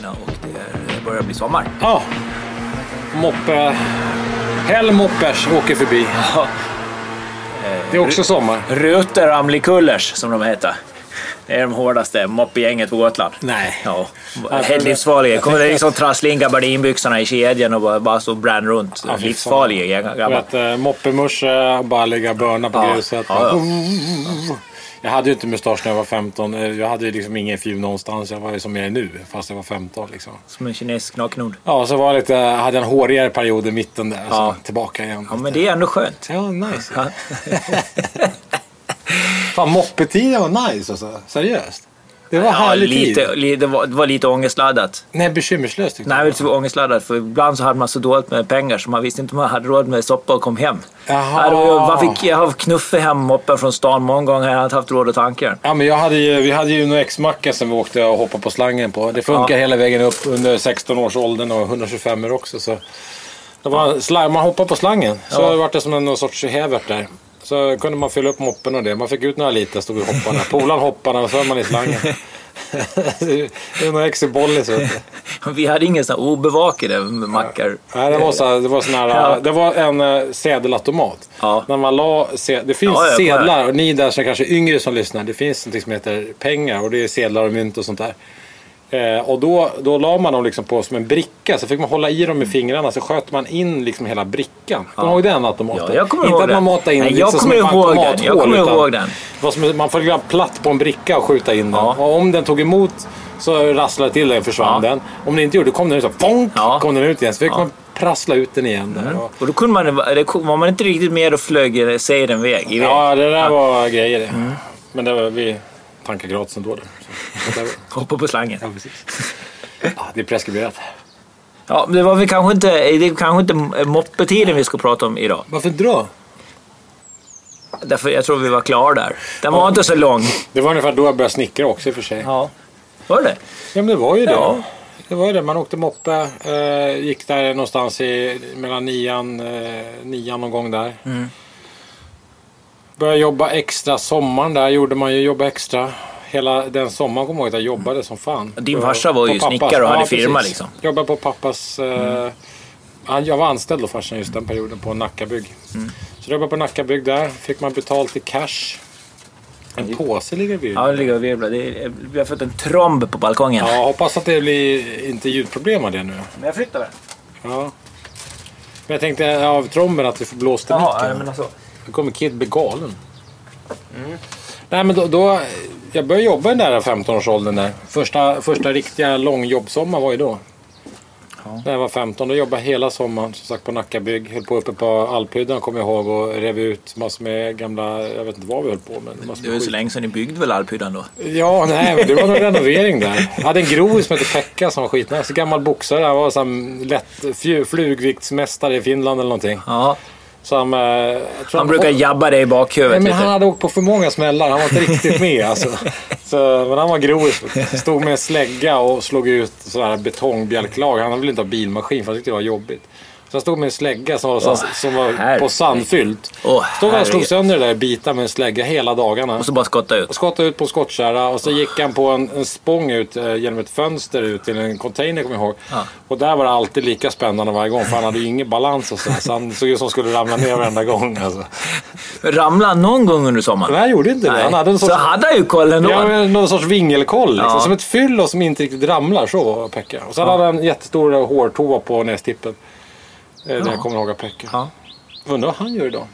skiner och det börjar bli sommar. Ja. Moppe... Hell moppers åker förbi. Ja. Det är också sommar. Ruter Amlikullers som de heter. Det är de hårdaste moppegänget på Gotland. Nej. Ja, helt livsfarliga. Kommer det liksom trassla in gabardinbyxorna i kedjan och bara, och bränna runt. Ja, livsfarliga grabbar. eh, moppemusche, bara ligga och börna på Ja. gruset. Ja, ja. Jag hade ju inte mustasch när jag var 15. Eh, Jag hade ju liksom ingen fjun någonstans. Jag var ju som jag är nu, fast jag var 15. Liksom. Som en kinesisk knaknod. Ja, så var lite, hade jag en hårigare period i mitten där. Ja. Så tillbaka igen. Ja, men det är ändå skönt. Ja, nice. Ja. Fan, moppetiden var nice alltså. Seriöst. Det var Ja, härlig lite, li, det, var, det var lite ångestladdat. Nej, bekymmerslöst tyckte Nej, jag. det var ångestladdat. För ibland så hade man så dåligt med pengar så man visste inte om man hade råd med soppa och kom hem. Jaha. Ja, det var- Man fick, jag har knuffat hem moppen från stan många gånger. Jag hade inte haft råd att tanka. Ja, men jag hade ju, vi hade ju en X-macka som vi åkte och hoppade på slangen på. Det funkar Ja. hela vägen upp under 16 års åldern och 125 er också. Så det var slang, man hoppade på slangen. Så Ja. var det som en sorts hävert där. Så kunde man fylla upp moppen och det. Man fick ut några liter, stod och hoppade. Polaren hoppade och så man i slangen. det är några i bollis. Vi hade ingen sån här obevakade mackar. Nej, det var, så, här- det var, sån här, Ja. det var en uh, sedelautomat. Ja. När man la, det finns Ja, sedlar, och ni där som kanske är yngre som lyssnar, det finns något som heter pengar och det är sedlar och mynt och sånt där. Eh, och då, då la man dem liksom på som en bricka, så fick man hålla i dem med fingrarna så sköt man in liksom hela brickan. Kommer du ihåg den automaten? Ja, jag kommer Inte ihåg att den. man matade in Nej, liksom jag som kommer ett den. automathål, Jag kommer ihåg den. Det som, man får lägga platt på en bricka och skjuta in den. Ja. Och om den tog emot så rasslade det till den försvann Ja. den. Om den inte gjorde kom den ut så fonk, Ja. kom den ut igen. Så fick Ja. man prassla ut den igen. där. Och, Och då kunde man, det var man inte riktigt med och flög seden väg. iväg. Ja, det där var grejer det. Men det var, vi tankade gratis ändå. Där. Hoppa på slangen. ja, precis. Ja, det är preskriberat. Ja, det var väl kanske inte, det är kanske inte moppetiden vi ska prata om idag. Varför dra? Därför jag tror vi var klara där. Den var inte så lång. Det var ungefär då jag började snickra också i och för sig. Ja, Ja. Var det men det var ju det. Ja. Det var ju det. Man åkte moppe. Eh, gick där någonstans i, mellan nian, eh, nian någon gång där. Började jobba extra sommaren där. Gjorde man ju jobba extra. Hela den sommaren kommer jag ihåg att jag jobbade som fan. Din farsa var ju pappas- snickare och hade precis. firma, liksom. Jobbade på pappas... Eh, han, jag var anställd då farsan just den perioden på Nackabygg. Mm. Så jag jobbade på Nackabygg där. Fick man betalt i cash. En påse ligger vid. Ja, det ligger och virvlar. Det är, vi har fått en tromb på balkongen. Ja, hoppas att det blir inte ljudproblem av det nu. Men jag flyttar den. Ja. Men jag tänkte av tromben att vi får blåst i Jaha, micken. jag menar så. Nu kommer Kid bli galen. Nej men då, då, jag började jobba i den där 15-årsåldern där. Första, första riktiga långjobbsommar var ju då. Ja. När jag var 15, då jobbade jag hela sommaren som sagt på Nackabygg. Höll på uppe på Alphyddan kommer jag ihåg och rev ut massor med gamla, jag vet inte vad vi höll på med. Det var ju så länge sedan ni byggde väl Alphyddan då? Ja, nej, det var någon renovering där. Jag hade en grovis som hette Pekka som var skitnice. Gammal boxare. Han var som lätt fju- flugviktsmästare i Finland eller någonting. Ja. Som, eh, jag tror Han brukar jabba dig i bakhuvudet Nej, men lite. han hade åkt på för många smällar. Han var inte riktigt med alltså. Så, men han var grovis. Stod med en slägga och slog ut sådär betongbjälklag. Han ville inte ha bilmaskin för han tyckte det var jobbigt. Så han stod med en slägga som var, Åh, som var på sandfyllt. Åh, Stod han och slog sönder det där i bitar med en slägga hela dagarna. Och så bara skotta ut. Och skottade ut på skottkärra och så gick han på en, en spång ut eh, genom ett fönster ut till en container kommer jag ihåg. Ja. Och där var det alltid lika spännande varje gång för han hade ju ingen balans och så. Så han såg ut som skulle ramla ner varenda gång. Alltså. Ramlade han någon gång under sommaren? Nej, han gjorde inte det. Han hade en sorts, Så hade han ju koll ändå. ja, någon sorts vingelkoll. Liksom. Ja. Som ett fyllo som inte riktigt ramlar. Så var Pekka. Och så hade han en jättestor hårtova på nästippen. Eh, Det Ja. kommer jag ihåg av Pekka. Ja. Undrar vad han gör idag.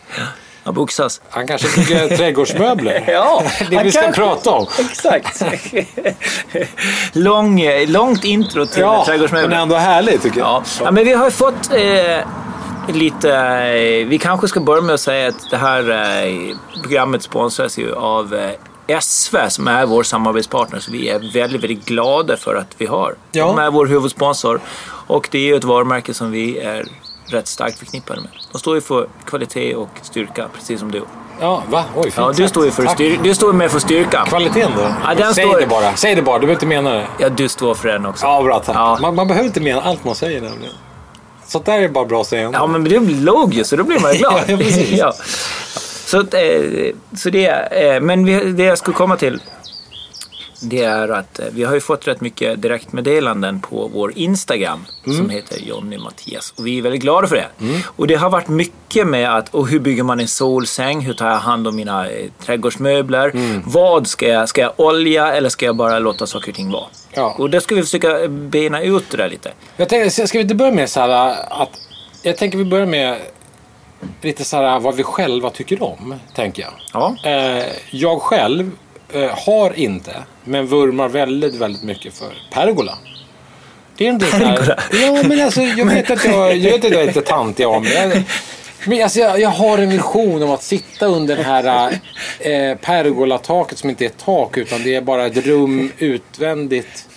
Han boxas. Han kanske bygger trädgårdsmöbler. Ja, Det vi ska prata om. Exakt. Lång, långt intro till Ja, men trädgårdsmöbler. ändå härligt tycker jag. Ja. ja, men vi har fått eh, lite... Eh, vi kanske ska börja med att säga att det här eh, programmet sponsras ju av eh, SV som är vår samarbetspartner. Så vi är väldigt, väldigt glada för att vi har. Ja. De är vår huvudsponsor. Och det är ju ett varumärke som vi är rätt starkt förknippade med. De står ju för kvalitet och styrka, precis som du. Ja, va? Oj, fint Ja, du står ju för, styr, du står med för styrkan. Kvaliteten då? Ja, den Säg står- det bara. Säg det bara. Du behöver inte mena det. Ja, du står för den också. Ja, bra tack. Ja. Man, man behöver inte mena allt man säger nämligen. Sånt där är bara bra att säga. ändå. Ja, men det blir logiskt så då blir man ju glad. Ja, precis. ja. Så, eh, så det, eh, men det jag skulle komma till det är att eh, vi har ju fått rätt mycket direktmeddelanden på vår Instagram Mm. som heter Jonny Mattias och vi är väldigt glada för det. Och det har varit mycket med att och hur bygger man en solsäng, hur tar jag hand om mina eh, trädgårdsmöbler, Mm. vad ska jag, ska jag olja eller ska jag bara låta saker och ting vara? Ja. Och det ska vi försöka bena ut det där lite. Jag tänkte, ska vi inte börja med så här att... Jag tänker vi börjar med lite så här vad vi själva tycker om, tänker jag. Ja. Eh, jag själv eh, har inte, men vurmar väldigt, väldigt mycket för pergola. Det är här, Pergola? Ja, men alltså jag vet att jag, jag, vet att jag är lite tantig om det. Jag- Men alltså, jag, jag har en vision om att sitta under det här eh, pergolataket som inte är ett tak utan det är bara ett rum utvändigt.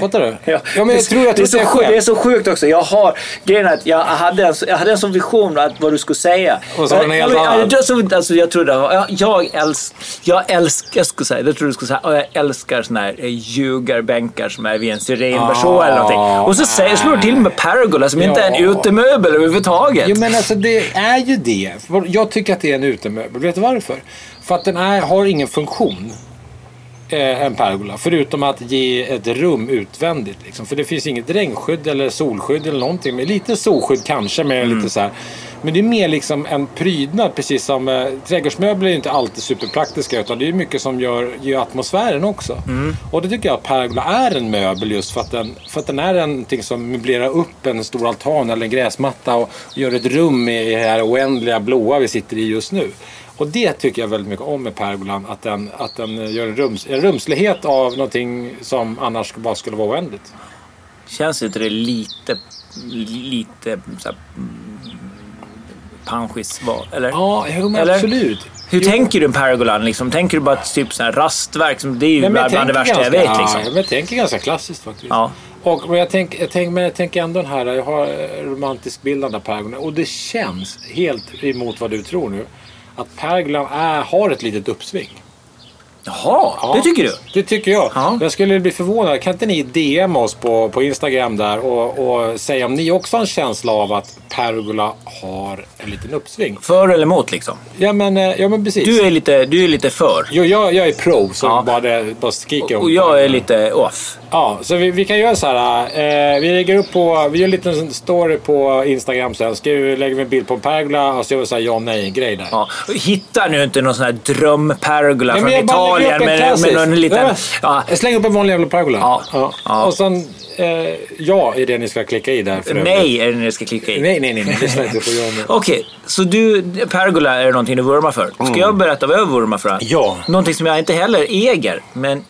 Fattar du? Ja, men jag tror att det, är så själv. det är så sjukt också. Jag har, grejen är att jag hade en, jag hade en sån vision att vad du skulle säga. Och så var det en helt jag, annan. jag, jag, så- alltså, jag trodde, jag, jag, älsk, jag älskar, jag skulle säga, det tror du skulle säga, jag älskar såna här eh, ljugarbänkar som är vid en sirenberså Ah, eller någonting. Och så säger, slår du till med pergola som inte är en Ja. utemöbel överhuvudtaget. Jo men alltså det är ju det. Jag tycker att det är en utemöbel. Vet du varför? För att den är, har ingen funktion. Eh, en pergola. Förutom att ge ett rum utvändigt. Liksom. För det finns inget regnskydd eller solskydd eller någonting. Men lite solskydd kanske. Med lite så här. Men det är mer liksom en prydnad. Precis som eh, trädgårdsmöbler är inte alltid superpraktiska. Utan det är mycket som gör, gör atmosfären också. Och det tycker jag att pergola är en möbel just för att den, för att den är någonting som möblerar upp en stor altan eller en gräsmatta och gör ett rum i det här oändliga blåa vi sitter i just nu. Och det tycker jag väldigt mycket om med pergolan. Att den, att den gör en, rums, en rumslighet av någonting som annars bara skulle vara oändligt. Känns inte det lite, lite så här, mm, panschis eller? Ja, jo, men Eller? absolut. Hur Jo. tänker du pergolan? Liksom? Tänker du bara typ så här rastverk? Som, det är ju Nej, men bland det värsta jag ganska- vet. Liksom. Ja, men jag tänker ganska klassiskt faktiskt. Ja. Och, men, jag tänker, jag tänker, men jag tänker ändå den här, jag har romantisk bild av den här pergolan. Och det känns helt emot vad du tror nu. Att pergolan är, har ett litet uppsving. Jaha, Ja, det tycker du? Det tycker jag. Ja. Jag skulle bli förvånad. Kan inte ni DM oss på, på Instagram där och, och säga om ni också har en känsla av att pergola har en liten uppsving? För eller emot liksom? Ja men, eh, ja, men precis. Du är lite, du är lite för. Jo, jag, jag är pro, så Ja. bara, det, bara skriker om Och jag är lite off. Ja, så vi, vi kan göra så här. Eh, vi lägger upp på, vi gör en liten story på Instagram sen. Ska vi lägga en bild på en pergola och så gör vi så här ja nej grej där. Ja. Hittar nu inte någon sån här drömpergola från lägger Italien med, med någon liten... Ja, Ja. Jag slänger upp en vanlig jävla pergola. Ja. Ja. Och sen eh, ja är det ni ska klicka i där. för. Nej är det jag ska klicka i. Nej, nej, nej. nej. Lyssna inte på jag nu. Okej, så du, pergola är någonting du vurmar för. Ska jag berätta vad jag vurmar för? Mm. Ja. Någonting som jag inte heller äger, men...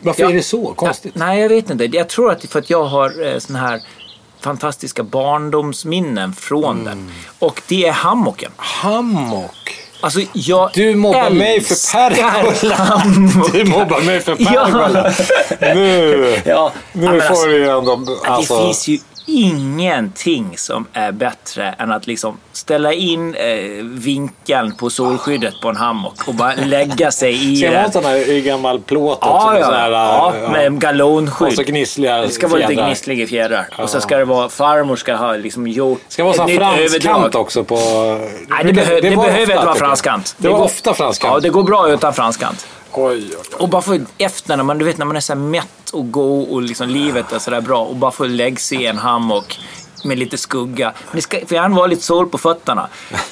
Varför Ja. är det så konstigt? Nej, jag vet inte. Jag tror att för att jag har eh, sån här fantastiska barndomsminnen från Mm. den. Och det är hammocken. Hammock. Alltså, jag Du mobbar mig för pergola. Du mobbar mig för Ja. pergola. Nu, Ja, nu får alltså, du ju ändå... Alltså, Det finns ju ingenting som är bättre än att liksom ställa in eh, vinkeln på solskyddet på en hammock och bara lägga sig i Ska man sån här i gammal plåt också? Ja, med ja, här, ja, ja. med galonskydd. Och så gnissliga Det ska vara lite gnissliga fjädrar. Och så ska det vara, farmor ska ha liksom gjort Det ska vara sån franskant också på... Nej, det, behö, det var behöver inte vara franskant. Det var går- ofta franskant. Ja, det går bra utan franskant. Oj, oj, oj. Och bara få efter när man, du vet, när man är så mätt och god och liksom livet är sådär bra och bara få lägga sig i en hammock med lite skugga. Men det ska för gärna vara lite sol på fötterna.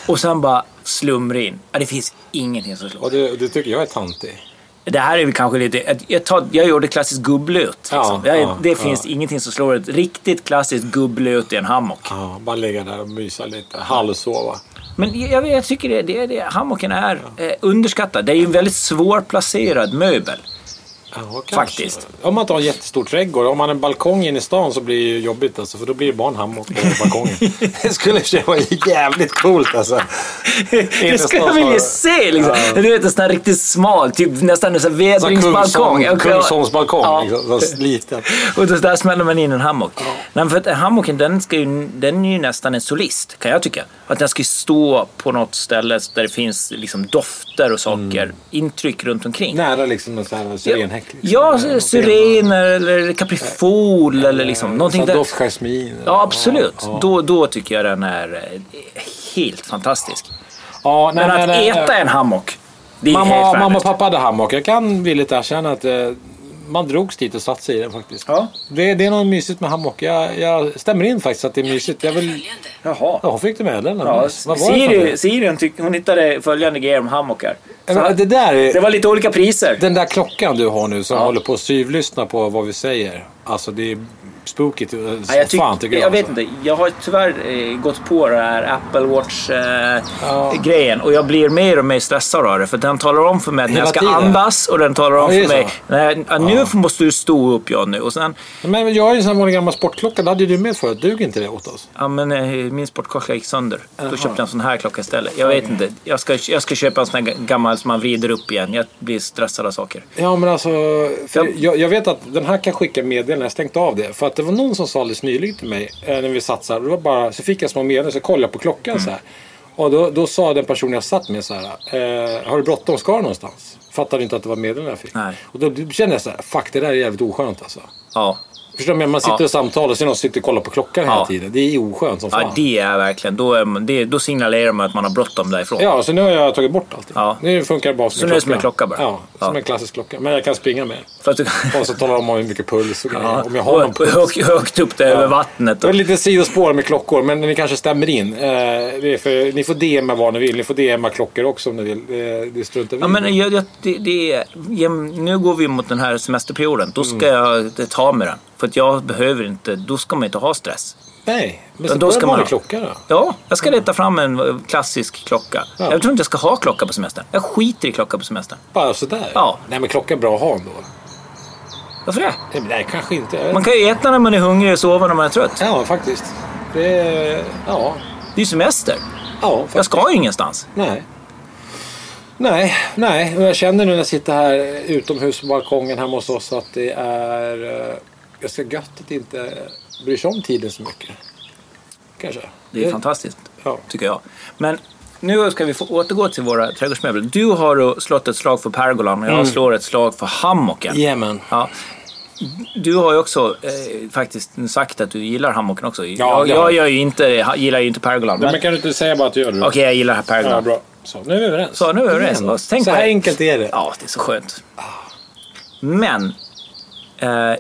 Och sen bara slumra in. Ja, det finns ingenting som slår. Och du, du tycker jag är tantig? Det här är väl kanske lite... Jag, tar, jag gjorde klassiskt gubblut. Liksom. Ja, ja, det ja. finns ingenting som slår ett riktigt klassiskt gubblut i en hammock. Ja, bara ligga där och mysa lite. Halvsova. Men jag, jag tycker det, det, det, hammocken är eh, underskattad. Det är ju en väldigt svårplacerad möbel. Ja. Faktiskt. Om man inte har en jättestor trädgård. Om man har en balkong inne i stan så blir det ju jobbigt alltså. För då blir det bara en hammock på balkongen. det skulle sig vara jävligt coolt alltså. Det skulle jag vilja se liksom. Du vet en sån här riktigt smal, typ nästan en sån. Kungsholm- Kungsholmsbalkong. Ja. Liksom, så liten. Och då, där smäller man in en hammock. Nej, men för att hammocken den, ska ju, den är ju nästan en solist, kan jag tycka. Att den ska ju stå på något ställe där det finns liksom dofter och saker, intryck runt omkring. Nära liksom en sån här syrenhäck. Liksom. Ja, Eller något syrener eller kaprifol eller liksom någonting där. Doftjasmin. Ja, absolut. Ja, ja. Då, då tycker jag den är eh, helt fantastisk. Ja, nej, Men att nej, äta en hammock, det är helt Mamma, mamma och pappa hade hammock. Jag kan villigt erkänna att eh, man drogs dit och satte sig i den faktiskt. Ja. Det, det är något mysigt med hammock. Jag, jag stämmer in faktiskt att det är mysigt. Jag vill... Jaha. Ja, fick du med den? Ja, Vad var det Siri, något? Siri tyck, hon hittade följande grejer om hammockar. Men Det där är... Det var lite olika priser. Den där klockan du har nu som Ja. håller på att syvlyssna på vad vi säger. Alltså det är spooky till Ja, som jag, tyck, fan tycker jag. jag vet alltså. inte. Jag har tyvärr eh, gått på det här Apple Ja. Watch-grejen och jag blir mer och mer stressad av det. För den talar om för mig när Hela jag ska tiden. andas och den talar om Ja, för mig ja, nu måste du stå upp John nu. Och sen, Men jag har ju en sån här gammal sportklocka. Det hade du med förut. Duger inte det åt oss? ja men eh, min sportklocka gick sönder. Då Jaha. köpte jag en sån här klocka istället. Jag vet inte. Jag ska, jag ska köpa en sån här gammal som man vrider upp igen. Jag blir stressad av saker. Ja men alltså. Ja. jag, jag vet att den här kan skicka meddelanden. Jag har stängt av det. För att det var någon som sa alldeles nyligen till mig. Eh, när vi satt så här. Det var bara, så fick jag små meddelanden. Så kollade jag på klockan så här. Och då, då sa den personen jag satt med så här. Eh, har du bråttom? Ska du någonstans? Fattade inte att det var meddelanden jag fick. Nej. Och då kände jag så här. Fuck det där är jävligt oskönt alltså. Ja. Förstår du? Man sitter Ja. och samtalar och sen någon sitter och kollar på klockan hela Ja. tiden. Det är oskönt som fan. ja, det är verkligen. Då, är man, det, då signalerar man att man har bråttom därifrån. Ja, så nu har jag tagit bort allt. Ja. Nu funkar det bara som Så en nu är det klocka. som en klocka bara? Ja, som Ja. en klassisk klocka. Men jag kan springa med. För att du, Och så talar de om hur mycket puls och grejer. ja, Om jag har någon puls. hög, högt upp där över vattnet. Det Och, är lite sidospår med klockor, men ni kanske stämmer in. Eh, det för, ni får DMa vad ni vill. Ni får DMa klockor också om ni vill. Det, det struntar vi Ja, men jag, jag, det, det, nu går vi mot den här semesterperioden. Då ska Mm. jag ta med den. För att jag behöver inte, då ska man inte ha stress. Nej, men så då ska man ha- klocka då. Ja, jag ska leta fram en eh, klassisk klocka. Ja. Jag tror inte jag ska ha klocka på semestern. Jag skiter i klocka på semestern. Bara sådär. Ja. Nej, men klocka är bra att ha ändå. Varför det? Nej, nej kanske inte. Man kan ju äta när man är hungrig och sova när man är trött. Ja, faktiskt. Det är... Ja. Det är ju semester. Ja, faktiskt. Jag ska ju ingenstans. Nej. Nej, nej. Och jag känner nu när jag sitter här utomhus på balkongen hemma hos oss att det är eh, ganska gött att inte bry sig om tiden så mycket. Kanske. Det är fantastiskt, Ja. tycker jag. Men nu ska vi få återgå till våra trädgårdsmöbler. Du har slått ett slag för pergolan och jag Mm. slår ett slag för hammocken. Jajamän. Ja. Du har ju också eh, faktiskt sagt att du gillar hammocken också. jag, det har jag jag. gör ju inte, gillar ju inte pergolan. Men, Men, kan du inte säga bara att du gör det? Okej, jag gillar Ja, pergolan. bra. Så, nu är vi överens. Så, nu är vi överens. Och tänk så här det. enkelt är det. Ja, det är så skönt. Men eh,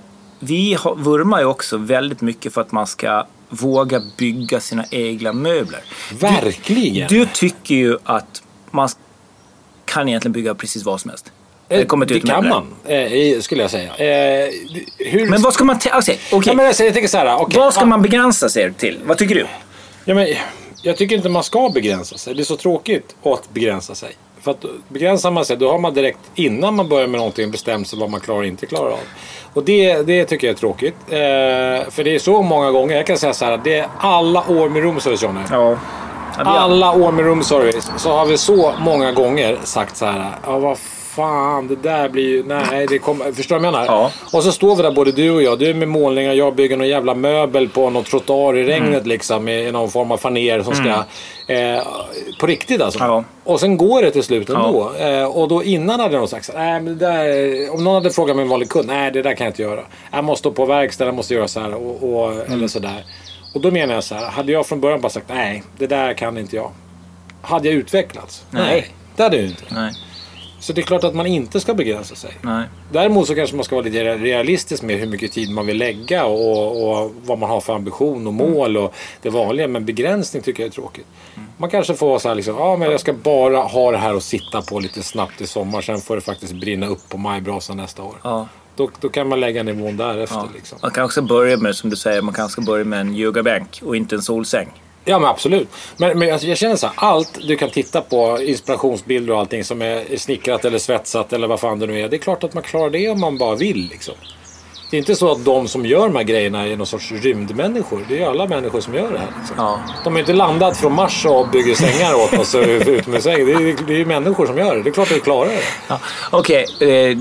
vi vurmar ju också väldigt mycket för att man ska våga bygga sina egna möbler. Verkligen. Du tycker ju att man kan egentligen bygga precis vad som helst. Eh, Det det ut kan man, eh, skulle jag säga. Eh, hur... Men vad ska man... Okej, okej. Ja, men jag, tänker så här. okej. Vad ska man begränsa sig till? Vad tycker du? Ja, men, jag tycker inte man ska begränsa sig. Det är så tråkigt att begränsa sig. För att begränsar man sig, då har man direkt innan man börjar med någonting bestämt sig vad man klarar och inte klarar av. Och det, det tycker jag är tråkigt. Eh, för det är så många gånger, jag kan säga så här, det är alla år med room service Johnny. Ja. Alla år med room service så har vi så många gånger sagt så här, ja vad fan det där blir ju, nej det kommer, förstår du vad jag menar? Ja. Och så står vi där både du och jag, du med målningar, jag bygger någon jävla möbel på någon trottoar i regnet Mm. liksom med någon form av faner som ska, eh, på riktigt alltså. Ja. Och sen går det till slut ändå. Eh, och då innan hade någon sagt så nej men det där, om någon hade frågat mig en vanlig kund, nej det där kan jag inte göra. Jag måste stå på verkstad, jag måste göra så här och, och, Mm. eller sådär. Och då menar jag så här, hade jag från början bara sagt nej, det där kan inte jag. Hade jag utvecklats? Nej. det hade jag inte. Nej, Så det är klart att man inte ska begränsa sig. nej. Däremot så kanske man ska vara lite realistisk med hur mycket tid man vill lägga och, och vad man har för ambition och mål och det vanliga. Men begränsning tycker jag är tråkigt. Man kanske får vara så här liksom, ja men jag ska bara ha det här och sitta på lite snabbt i sommar. Sen får det faktiskt brinna upp på majbrasan nästa år. Ja. Då, då kan man lägga nivån därefter. Ja. Liksom. Man kan också börja med, som du säger, man kanske ska börja med en yogabänk och inte en solsäng. Ja men absolut. Men, men alltså, jag känner så här, allt du kan titta på, inspirationsbilder och allting som är snickrat eller svetsat eller vad fan det nu är. Det är klart att man klarar det om man bara vill. Liksom. Det är inte så att de som gör de här grejerna är någon sorts rymdmänniskor. Det är ju alla människor som gör det här. Liksom. Ja. De har inte landat från Mars och bygger sängar åt oss utomhussäng. Det är det är ju människor som gör det. Det är klart att vi klarar det. Ja. Okej, eh,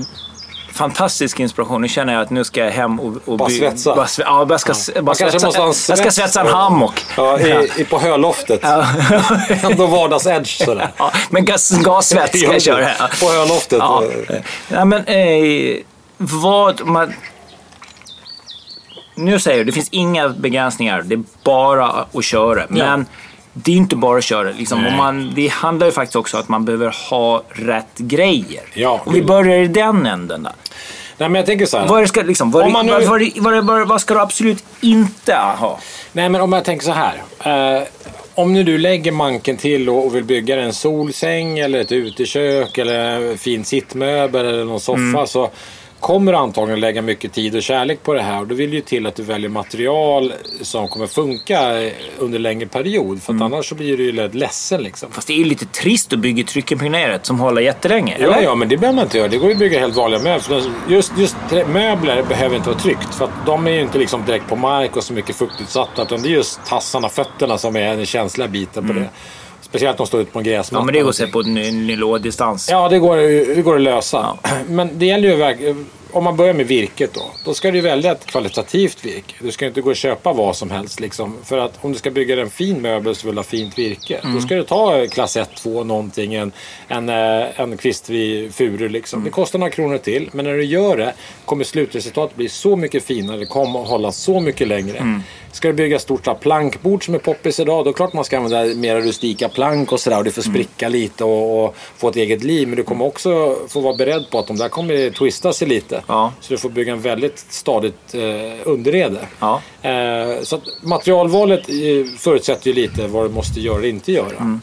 fantastisk inspiration. Nu känner jag att nu ska jag hem och... och Bara svetsa. Bara, ja, bara ska, bara Man kanske svetsa, måste ha en jag ska svets- svetsa en hammock. Ja, i, i, på höloftet. Ja. Ändå vardags-edge sådär. Ja, men gas, gassvett ska jag köra. Ja. På höloftet. Ja. ja, men, eh, vad man... Nu säger du, det finns inga begränsningar. Det är bara att köra. Men det är inte bara att köra. Liksom. Och man, det handlar ju faktiskt också om att man behöver ha rätt grejer. Ja. Och vi börjar i den änden där. Nej, men jag tänker så här. Vad, ska, liksom, vad, Om man nu- vad, vad, vad, vad, vad ska du absolut inte ha? Nej, men om jag tänker så här. Eh, om nu du lägger manken till och, och vill bygga en solsäng eller ett utekök eller en fin sittmöbel eller någon soffa Mm. så kommer antagligen lägga mycket tid och kärlek på det här. Och då vill det ju till att du väljer material som kommer funka under längre period. För Mm. annars så blir du ju lätt ledsen liksom. Fast det är ju lite trist att bygga tryckimpregnerat som håller jättelänge. Ja, eller? ja, men det behöver man inte göra. Det går ju att bygga helt vanliga möbler. Just, just möbler behöver inte vara tryckt. För att de är ju inte liksom direkt på mark och så mycket fuktutsatta. Utan det är just tassarna, fötterna som är den känsliga biten på det. Speciellt om de står ute på en gräsmatta. Ja, men det går att se på ny- nylådistans. Ja, det går, det går att lösa. Men det gäller ju om man börjar med virket då. Då ska du välja ett kvalitativt virke. Du ska inte gå och köpa vad som helst. Liksom. För att om du ska bygga en fin möbel så vill du ha fint virke. Då ska du ta klass 1, 2 någonting. En, en, eh, en kvistrig furu liksom. Det kostar några kronor till. Men när du gör det kommer slutresultatet bli så mycket finare. Det kommer att hålla så mycket längre. Ska du bygga stort så plankbord som är poppis idag, då är det klart man ska använda mer rustika plank och sådär. Och det får spricka lite och, och få ett eget liv. Men du kommer också få vara beredd på att de där kommer twista sig lite. Ja. Så du får bygga en väldigt stadigt eh, underrede. Ja. Eh, så materialvalet eh, förutsätter ju lite vad du måste göra och inte göra. Mm.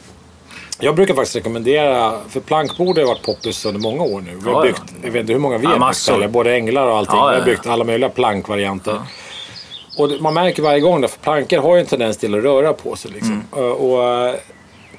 Jag brukar faktiskt rekommendera, för plankbord har varit poppis under många år nu. Vi har Ja, byggt, jag vet inte hur många vi har byggt eller både änglar och allting. Vi har byggt alla möjliga plankvarianter. Och det- man märker varje gång, där, för plankor har ju en tendens till att röra på sig. Liksom. Mm. Och, och, eh,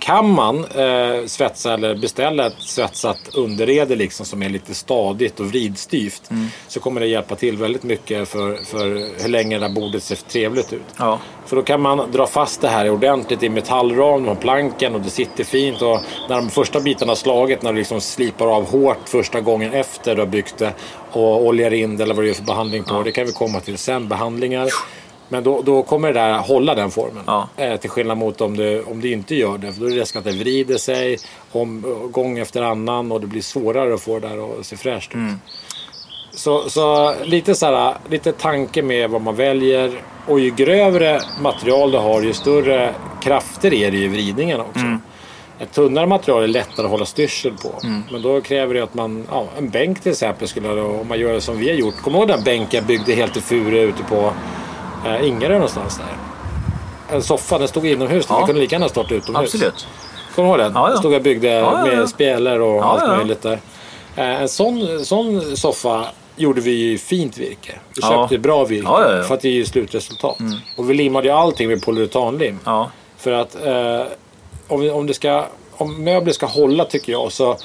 kan man eh, svetsa eller beställa ett svetsat underrede liksom, som är lite stadigt och vridstyvt Mm. så kommer det hjälpa till väldigt mycket för, för hur länge det här bordet ser trevligt ut. Ja. För då kan man dra fast det här ordentligt i metallram och planken och det sitter fint. Och när de första bitarna har slagit, när du liksom slipar av hårt första gången efter du har byggt det och oljar in det eller vad du gör för behandling på. Det kan vi komma till sen, behandlingar. Men då, då kommer det där hålla den formen. Ja. Eh, till skillnad mot om du, om du inte gör det. För då är det risk att det vrider sig om, gång efter annan och det blir svårare att få det där att se fräscht ut. Så, så lite, så här, lite tanke med vad man väljer. Och ju grövre material du har, ju större krafter är det i vridningen också. Ett tunnare material är lättare att hålla styrsel på. Men då kräver det att man, ja, en bänk till exempel, skulle, om man gör det som vi har gjort. Kommer du ihåg den bänken jag byggde helt i furu ute på äh, Ingarö någonstans där? En soffa, den stod inomhus. Ja. Den kunde lika gärna stått utomhus. Absolut. Kommer du ihåg den? Ja, ja. Den stod jag byggde ja, ja. med spjälor och allt möjligt där. Eh, En sån, sån soffa gjorde vi fint virke. Vi köpte bra virke för att det ger ju slutresultat. Och vi limmade ju allting med polyuretanlim. För att eh, om, vi- om, det ska, om möbler ska hålla tycker jag så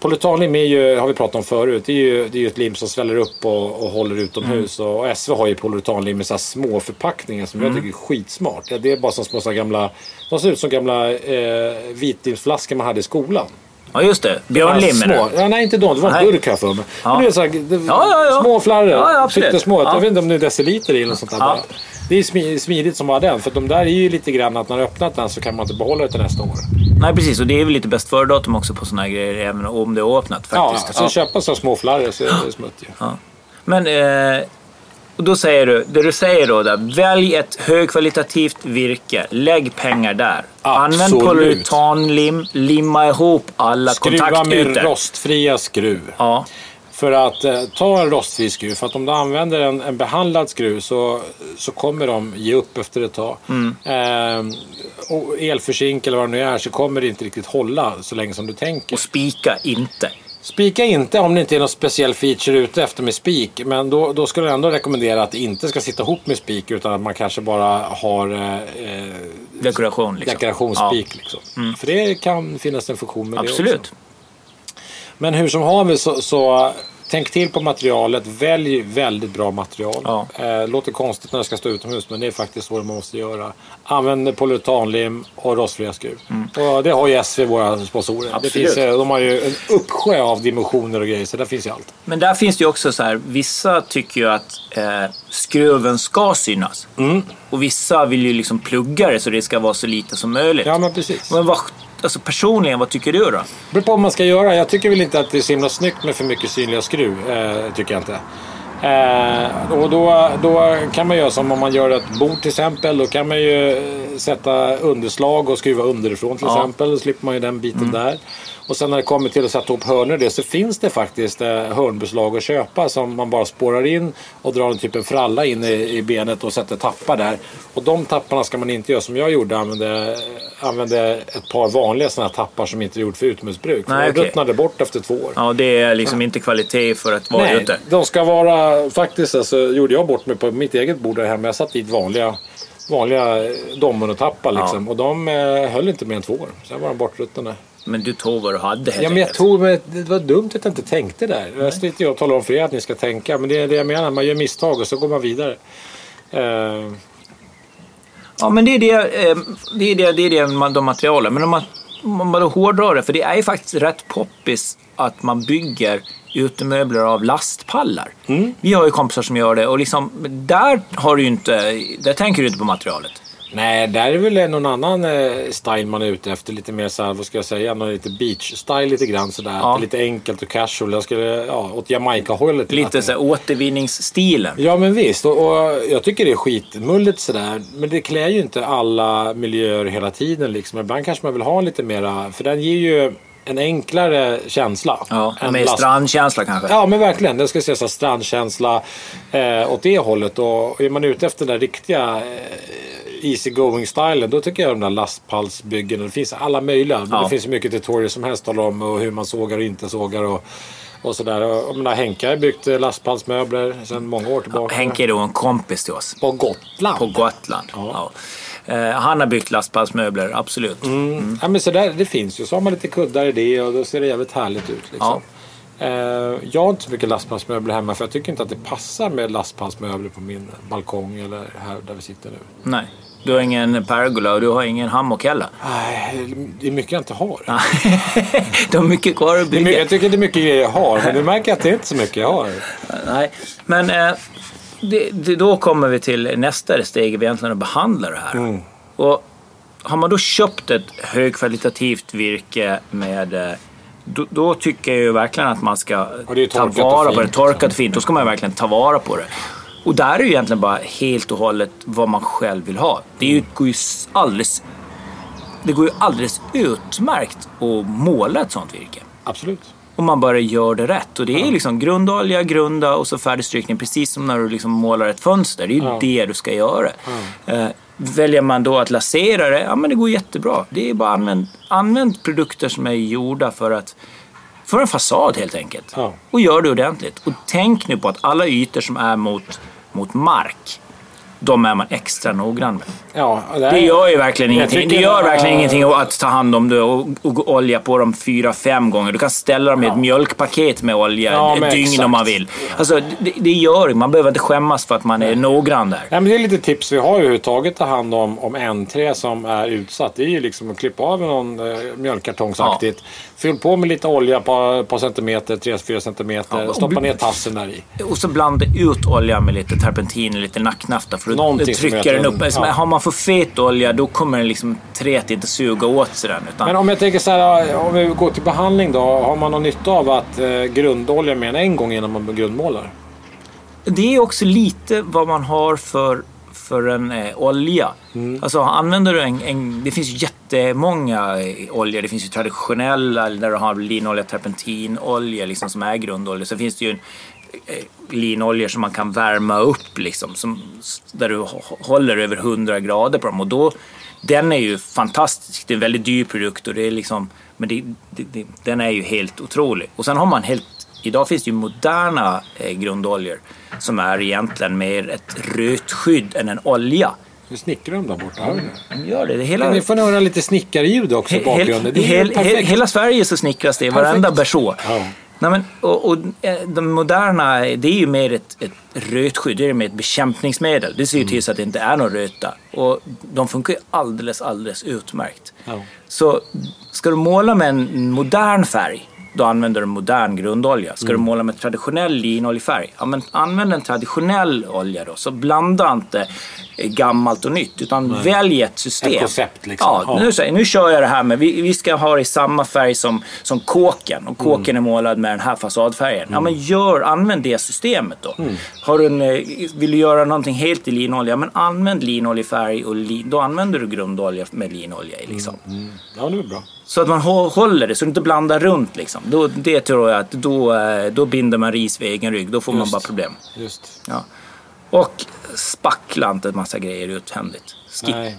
Polyuretanlim är ju, har vi pratat om förut, det är ju, det är ju ett lim som sväller upp och, och håller utomhus. Och, och SV har ju polyuretanlim med så små förpackningar som jag tycker är skitsmart. Det är bara som små så gamla, de ser ut som gamla eh, vitlimsflaskor man hade i skolan. Ja, just det. Små. menar du? Ja, nej, inte de. Det var en Nej. burk här för mig. Ja. Men det är så här, det, Ja, ja, ja. Små flarror. Ja, ja, små. Ja. Jag vet inte om det är deciliter i eller sånt där. Ja. Bara. Det är smi- smidigt som bara den. För de där är ju lite grann att när du öppnat den så kan man inte behålla det till nästa år. Nej, precis. Och det är väl lite bäst före-datum också på såna här grejer, även om det är öppnat Ja, faktiskt. så köpa så små flarror så är det smutt ju. Men, eh, och då säger du, det du säger då, där, välj ett högkvalitativt virke, lägg pengar där. Använd Absolut. polyuretanlim, limma ihop alla Skruva med kontaktytor. rostfria skruv. Ja, För att eh, ta en rostfri skruv, för att om du använder en, en behandlad skruv så, så kommer de ge upp efter ett tag. Mm. Eh, och elförsink eller vad det nu är så kommer det inte riktigt hålla så länge som du tänker. och spika inte. Spika inte om det inte är någon speciell feature ute efter med spik. Men då, då skulle jag ändå rekommendera att det inte ska sitta ihop med spik utan att man kanske bara har eh, eh, Dekoration liksom. dekorationsspik. Liksom. För det kan finnas en funktion med Ja, det absolut. också. Men hur som haver så, så tänk till på materialet. Välj väldigt bra material. Ja. Eh, låter konstigt när det ska stå utomhus men det är faktiskt så man måste göra. Använd polyuretanlim och rostfria skruv. Och det har ju SV, våra sponsorer. Det Mm. Finns, eh, de har ju en uppsjö av dimensioner och grejer så där finns ju allt. Men där finns det ju också så här, vissa tycker ju att eh, skruven ska synas. Mm. Och vissa vill ju liksom plugga det så det ska vara så lite som möjligt. Ja men precis. Men vad alltså personligen, vad tycker du då? Det beror på vad man ska göra. Jag tycker väl inte att det är så himla snyggt med för mycket synliga skruv. Eh, tycker jag inte. Eh, och då, då kan man göra som om man gör ett bord till exempel. Då kan man ju eh, sätta underslag och skruva underifrån till Ja. exempel. Då slipper man ju den biten där. Och sen när det kommer till att sätta ihop hörnor det så finns det faktiskt eh, hörnbeslag att köpa som man bara spårar in och drar en typ en fralla in i, i benet och sätter tappar där. Och de tapparna ska man inte göra som jag gjorde. Använde, använde ett par vanliga sådana tappar som inte är gjort för utomhusbruk. Nej, Nej, okej. ruttnade bort efter två år. Ja, det är liksom inte kvalitet för att vara Nej, ute. de ska vara... Faktiskt alltså, gjorde jag bort mig på mitt eget bord där hemma. Jag satt dit vanliga, vanliga dominotappar liksom. Och de eh, höll inte mer än två år. Sen var de bortruttnade. Men du tog vad du hade helt Ja, men jag tog mig, det var dumt att jag inte tänkte där. Jag står inte jag om för er att ni ska tänka. Men det är det jag menar. Man gör misstag och så går man vidare. Eh, Ja, men det är det, eh, det, är det, det, är det de materialen. Men om man, om man då hårdrar det, för det är ju faktiskt rätt poppis att man bygger utemöbler av lastpallar. Mm. Vi har ju kompisar som gör det och liksom, där, har du inte, där tänker du inte på materialet. Nej, där är väl någon annan eh, style man är ute efter. Lite mer såhär, vad ska jag säga, någon lite beach-style lite grann sådär. Ja. Lite enkelt och casual. Jag skulle, ja, åt Jamaica-hållet. Lite så här återvinningsstilen. Ja men visst, och, och jag tycker det är skitmulligt sådär. Men det klär ju inte alla miljöer hela tiden liksom. Ibland kanske man vill ha lite mera, för den ger ju en enklare känsla. Ja, än med last- strandkänsla kanske. Ja men verkligen, det ska säga så här strandkänsla eh, åt det hållet. Och är man ute efter den där riktiga eh, easy going stilen då tycker jag de där lastpallsbyggen, det finns alla möjliga. Ja. Det finns hur mycket tutorials som helst talar om och hur man sågar och inte sågar. Och, och sådär. Menar, Henke har byggt eh, lastpallsmöbler sedan många år tillbaka. Henke är då en kompis till oss. På Gotland. På Gotland. Ja. Eh, han har byggt lastpallsmöbler, absolut. Mm. Ja, men så där, det finns ju. Så har man lite kuddar i det och då ser det jävligt härligt ut. Liksom. Eh, jag har inte så mycket lastpallsmöbler hemma för jag tycker inte att det passar med lastpallsmöbler på min balkong eller här där vi sitter nu. Nej. Du har ingen pergola och du har ingen hammock heller. Nej, det är mycket jag inte har. du har mycket kvar att mycket, bygga. jag tycker det är mycket grejer jag har, men du märker att det är inte så mycket jag har. Nej, men eh, det, det, då kommer vi till nästa steg, egentligen att behandla det här. Mm. Och har man då köpt ett högkvalitativt virke med eh, då, då tycker jag ju verkligen att man ska ta vara på det. fint. Torkat fint. Då ska man verkligen ta vara på det. Och där är ju egentligen bara helt och hållet vad man själv vill ha. Det är ju, går ju alldeles, det går ju alldeles utmärkt att måla ett sånt virke. Absolut. Om man bara gör det rätt. Och det är liksom grundolja, grunda och så färdig strykning. Precis som när du liksom målar ett fönster. Det är ju Ja. det du ska göra. Eh, väljer man då att lasera det, ja men det går jättebra. Det är bara använd, använd produkter som är gjorda för att för en fasad helt enkelt. Ja. Och gör det ordentligt. Och tänk nu på att alla ytor som är mot, mot mark, de är man extra noggrann med. Ja, Det gör ju verkligen ingenting. Det gör äh, verkligen ingenting att ta hand om det och, och olja på dem fyra, fem gånger. Du kan ställa dem i ett mjölkpaket med olja Ja, ett dygn exakt. om man vill. Alltså, det, det gör Man behöver inte skämmas för att man är noggrann där. Nej, men det är lite tips vi har överhuvudtaget ta hand om, om en trä som är utsatt. Det är ju liksom att klippa av någon eh, mjölkkartongsaktigt. Fyll på med lite olja på, på centimeter, 3-4 centimeter. Ja, och- Stoppa ner tassen där i. Och så blanda ut olja med lite terpentin och lite nacknafta för att Någonting att den upp. ja. Har man för fet olja då kommer den liksom träet inte suga åt sig den. Utan Men om jag tänker så här, om vi går till behandling då. Har man någon nytta av att eh, grundolja mer än en gång innan man grundmålar? Det är också lite vad man har för, för en eh, olja. Alltså använder du en, en... Det finns ju jättemånga eh, oljor. Det finns ju traditionella där du har linolja, terpentinolja liksom, som är grundolja. Sen finns det ju en, linoljor som man kan värma upp liksom. Som, där du hå- håller över 100 grader på dem. Och då, den är ju fantastisk. Det är en väldigt dyr produkt och det är liksom... Men det, det, det, den är ju helt otrolig. Och sen har man helt Idag finns det ju moderna eh, grundoljor som är egentligen mer ett rötskydd än en olja. Nu snickrar de där borta. det? De gör det. det hela, Ni får höra lite snickarljud också i bakgrunden. Hel, hel, perfekt. hela Sverige så snickras det, Perfekt. varenda berså. Ja. Nej, men, och, och eh, de moderna, det är ju mer ett, ett rötskydd, det är mer ett bekämpningsmedel. Det ser ju till så att det inte är någon röta. Och de funkar ju alldeles, alldeles utmärkt. Ja. Så ska du måla med en modern färg, då använder du modern grundolja. Ska du måla med traditionell linoljefärg, ja, men använd en traditionell olja då. Så blanda inte gammalt och nytt. Utan välj ett system. Ett koncept, liksom. Ja. Nu, säger- nu kör jag det här med, vi, vi ska ha det i samma färg som, som kåken. Och kåken Mm. är målad med den här fasadfärgen. Ja men gör, använd det systemet då. Mm. Har du en, eh, vill du göra någonting helt i linolja, men använd linoljefärg och lin, då använder du grundolja med linolja i. Liksom. Ja, det är bra. Så att man hå- håller det, så du inte blandar runt. Liksom. Då, det tror jag att då, eh, då binder man ris vid egen rygg. Då får man Just. bara problem. Just. Ja. Och spackla inte en massa grejer uthändigt. Skippa Nej.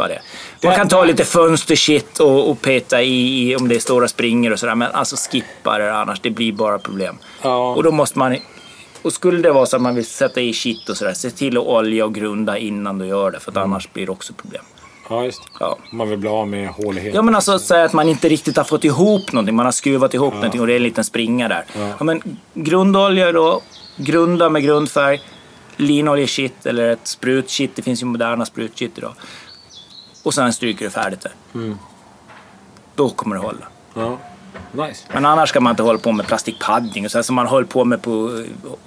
det. Man kan ta lite fönstershit och, och peta i, om det är stora springor och sådär. Men alltså skippa det annars. Det blir bara problem. Ja. Och då måste man... Och skulle det vara så att man vill sätta i shit och sådär. Se till att olja och grunda innan du gör det. För att Mm. annars blir det också problem. Ja, just. Ja. Man vill bli av med hålighet. Ja men alltså säga att man inte riktigt har fått ihop någonting. Man har skruvat ihop någonting och det är en liten springa där. Ja. men grundolja då. Grunda med grundfärg. Linoljekitt eller ett sprutkitt. Det finns ju moderna sprutkitt idag. Och sen stryker du färdigt det. Då kommer det hålla. Ja. Nice. Men annars ska man inte hålla på med plastikpadding och så här som man höll på med på,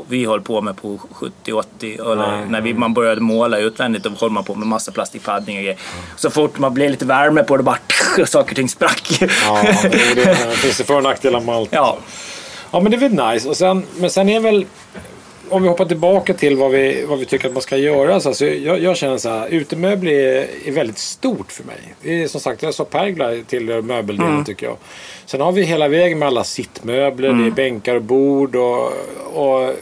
vi höll på med på 70-80 eller Nej, när vi, man började måla utvändigt då höll man på med massa plastikpadding och grejer. Så fort man blev lite värme på det bara saker och ting sprack. Ja, och det finns det för och nackdelar med allt. ja. Ja, men det är väl nice. Och sen, men sen är väl... Om vi hoppar tillbaka till vad vi, vad vi tycker att man ska göra. Så alltså, jag, jag känner så här, utemöbler är, är väldigt stort för mig. Det är som sagt, jag sa pergla till möbeldelen tycker jag. Sen har vi hela vägen med alla sittmöbler, det är bänkar och bord och, och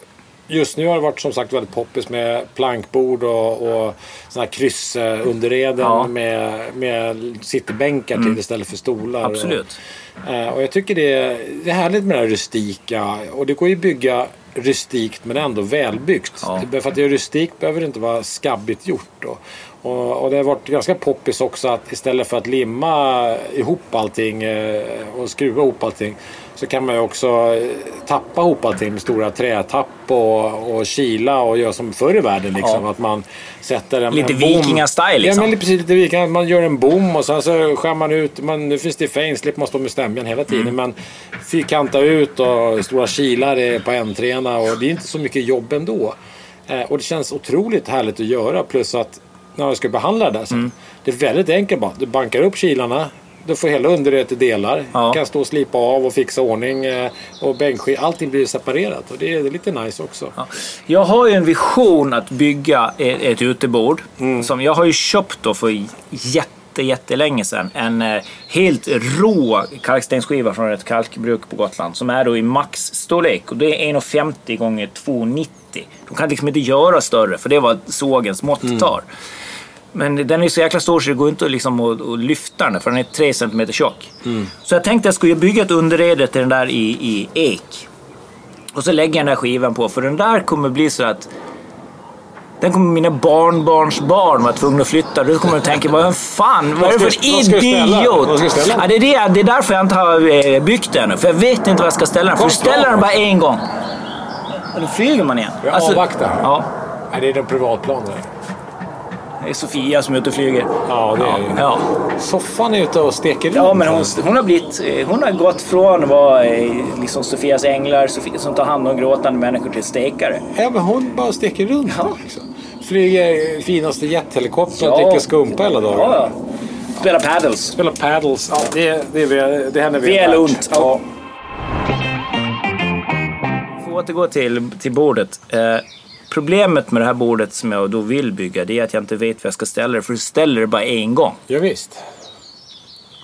Just nu har det varit som sagt väldigt poppis med plankbord och, och såna här kryssunderreden Ja. med, med sittbänkar till istället för stolar. Absolut. Och, eh, och jag tycker det är, det är härligt med det här rustika. Och det går ju att bygga rustikt men ändå välbyggt. Ja. För att det är rustikt behöver det inte vara skabbigt gjort. Då. Och, och det har varit ganska poppis också att istället för att limma ihop allting eh, och skruva ihop allting så kan man ju också eh, tappa ihop allting med stora trätapp och, och kila och göra som förr i världen. Liksom. Ja. att man sätter en, Lite vikingasstyle, liksom. Ja, men precis lite vikinga. Man gör en bom och sen så skär man ut. Man, nu finns det fane, slipper man stå med stämjan hela tiden. Mm. Men fyrkanta ut och stora kilar på entréerna och det är inte så mycket jobb ändå. Eh, och det känns otroligt härligt att göra. Plus att när jag ska behandla det där sen. Mm. Det är väldigt enkelt bara. Du bankar upp kilarna. Du får hela underredet i delar. Ja. Kan stå och slipa av och fixa ordning. eh, Och bänkskit. Allting blir separerat. Och det är, lite nice också. Ja. Jag har ju en vision att bygga ett, ett utebord. Som jag har ju köpt då för jätte, jättelänge sedan. En eh, helt rå kalkstensskiva från ett kalkbruk på Gotland. Som är då i maxstorlek. Och det är 1,50 gånger 2,90. De kan liksom inte göra större för det är vad sågens mått tar. Men den är så jäkla stor så det går inte liksom att, att lyfta den för den är 3 cm tjock. Så jag tänkte att jag skulle bygga ett underrede till den där i, i ek. Och så lägger jag den där skivan på, för den där kommer bli så att den kommer mina barnbarns barn vara tvungna att flytta. Då kommer de tänka, vad fan, vad är det för idiot? Ja, det, är det, det är därför jag inte har eh, byggt den. För jag vet inte vad jag ska ställa den. För ställer den bara en gång. Och då flyger man igen. Jag avvaktar. Ja, Nej, det är den privatplanen. Det är Sofia som är ute och flyger. Ja, det är ju. Ja. Soffan är ute och steker runt. Ja, men hon, hon, har blivit, eh, hon har gått från att vara eh, liksom Sofias änglar Sofia, som tar hand om gråtande människor till stekare. Ja, men hon bara steker runt. Ja. Liksom. Flyger finaste jethelikoptern och Ja. dricker skumpa hela dagen. Ja. Spela paddles. Spelar paddles. Ja, det, det, är, det henne Väl värt. ont. Ja. Att återgå till, till bordet. Eh, problemet med det här bordet som jag då vill bygga det är att jag inte vet var jag ska ställa det. För du ställer det bara en gång. Ja, visst.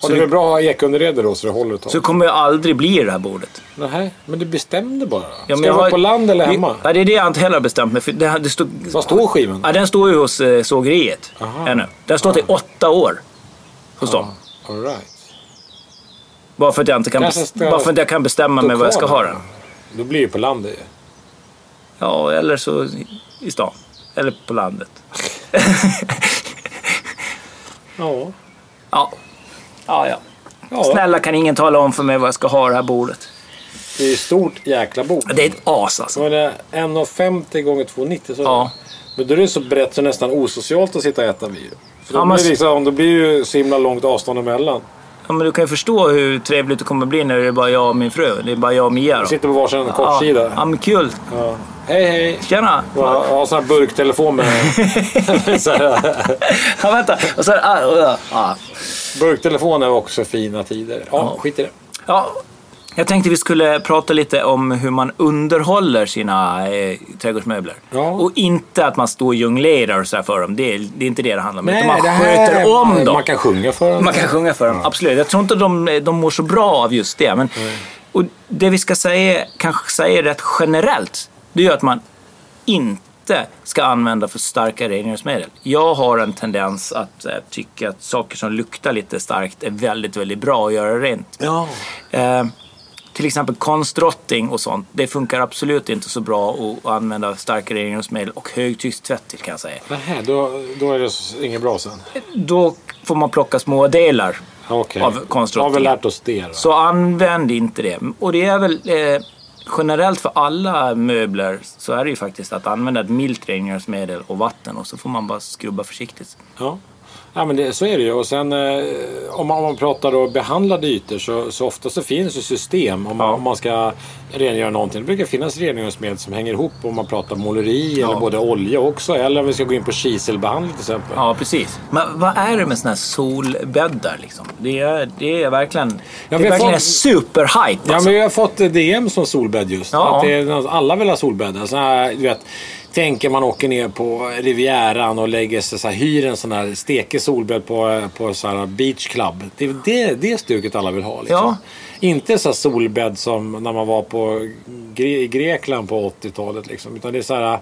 Och Så det är bra att ha ekunderrede då så det håller ett tag. Så kommer jag aldrig bli det här bordet. Nej, men du bestämde bara. Ja, Ska jag vara har- på land eller hemma? Ja, det är det jag inte heller har bestämt mig för. Det, det stod, Vad står skivan? ja, den står ju hos eh, sågeriet Aha. ännu. Den står till åtta år hos dem. All right. Bara för att jag inte kan, Kanske ska bara för att jag kan bestämma mig var jag ska ha den. Då blir det på landet ju. Ja, eller så i- stan. Eller på landet. Ja. Ja. Ja, ja. ja. Snälla kan ingen tala om för mig vad jag ska ha det här bordet. Det är ett stort jäkla bord. Det är ett as alltså. Så är det 1,50 gånger 2,90 så Ja. Men då är det så brett så nästan osocialt att sitta och äta vid. För då, Ja, blir men- det liksom, då blir ju så himla långt avstånd emellan. Ja, men du kan ju förstå hur trevligt det kommer bli när det är bara jag och min fru. Det är bara jag och Mia Vi då. sitter på varsin Ja, kortsida. ja, men kul. Ja. Hej hej! Tjena! Jag har sån här burktelefon med... så här, Ja, vänta. Och så, ah, ah, ah. burktelefon är också fina tider. Ja, skit i det. Ja, jag tänkte vi skulle prata lite om hur man underhåller sina eh, trädgårdsmöbler. Ja. Och inte att man står och jonglerar och så här för dem. Det är, det är inte det det handlar om. utan man det här sköter är- om dem. Man kan sjunga för dem. Man kan sjunga för dem, absolut. Jag tror inte de, de mår så bra av just det. Men, och det vi ska säga, kanske säga rätt generellt, det är att man inte ska använda för starka rengöringsmedel. Jag har en tendens att eh, tycka att saker som luktar lite starkt är väldigt, väldigt bra att göra rent. Ja. Eh, till exempel konstrotting och sånt. Det funkar absolut inte så bra att använda starka rengöringsmedel och högtryckstvätt till kan jag säga. Nähä, då, då är det inget bra sen. Då får man plocka små delar Okej. av Då har vi lärt oss det. Då. Så använd inte det. Och det är väl eh, generellt för alla möbler så är det ju faktiskt att använda ett milt rengöringsmedel och vatten och så får man bara skrubba försiktigt. Ja. Ja, men det, så är det ju. Och sen eh, om, man, om man pratar då behandlade ytor så, så ofta så finns det system om man, Ja. om man ska rengöra någonting. Det brukar finnas rengöringsmedel som hänger ihop om man pratar måleri eller både olja också. Eller om vi ska gå in på kiselbehandling till exempel. Ja, precis. Men vad är det med såna här solbäddar liksom? Det är, det är verkligen, Ja, det vi är har verkligen fått- superhype Ja, alltså. men vi har fått DM som solbädd just. Ja. Att det är, alla vill ha solbäddar. Så här, du vet, tänker man åker ner på Rivieran och lägger sig, så här, hyr en sån här stekig solbädd på, på så här beach club. Det är det, det stuket alla vill ha. Liksom. Ja. Inte så här solbädd som när man var på Gre- Grekland på 80-talet. Liksom. Utan det är så här,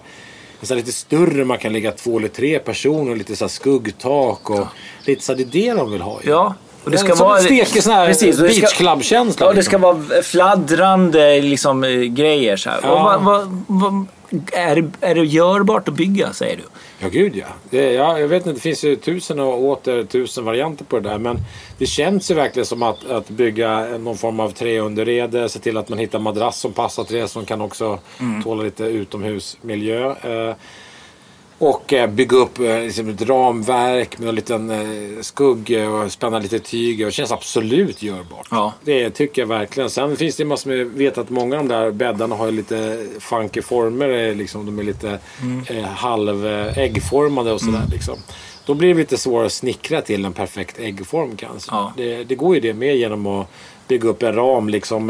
så lite större, man kan ligga två eller tre personer och lite så skuggtak. Och lite så här, det är det de vill ha. ju. Ja. Och det ska Som vara... en stekig sån här Precis, och det ska- beach club-känsla. Ja, det liksom. ska vara fladdrande liksom, eh, grejer. Så. Ja. Vad, vad, vad, är, är det görbart att bygga, säger du? Ja, gud ja. Det, ja. Jag vet inte, det finns ju tusen och åter tusen varianter på det där. Men det känns ju verkligen som att, att bygga någon form av träunderrede. Se till att man hittar madrass som passar till det. Som kan också tåla lite utomhusmiljö. Eh, och eh, bygga upp eh, liksom ett ramverk med en liten eh, skugg och spänna lite tyg. Det känns absolut görbart. Ja. Det tycker jag verkligen. Sen finns det massor med, vet att många av de där bäddarna har ju lite funky former. Liksom, de är lite Mm. eh, halv eh, äggformade och sådär. Liksom. Då blir det lite svårare att snickra till en perfekt äggform kanske. Ja. Det, det går ju det med genom att bygga upp en ram liksom,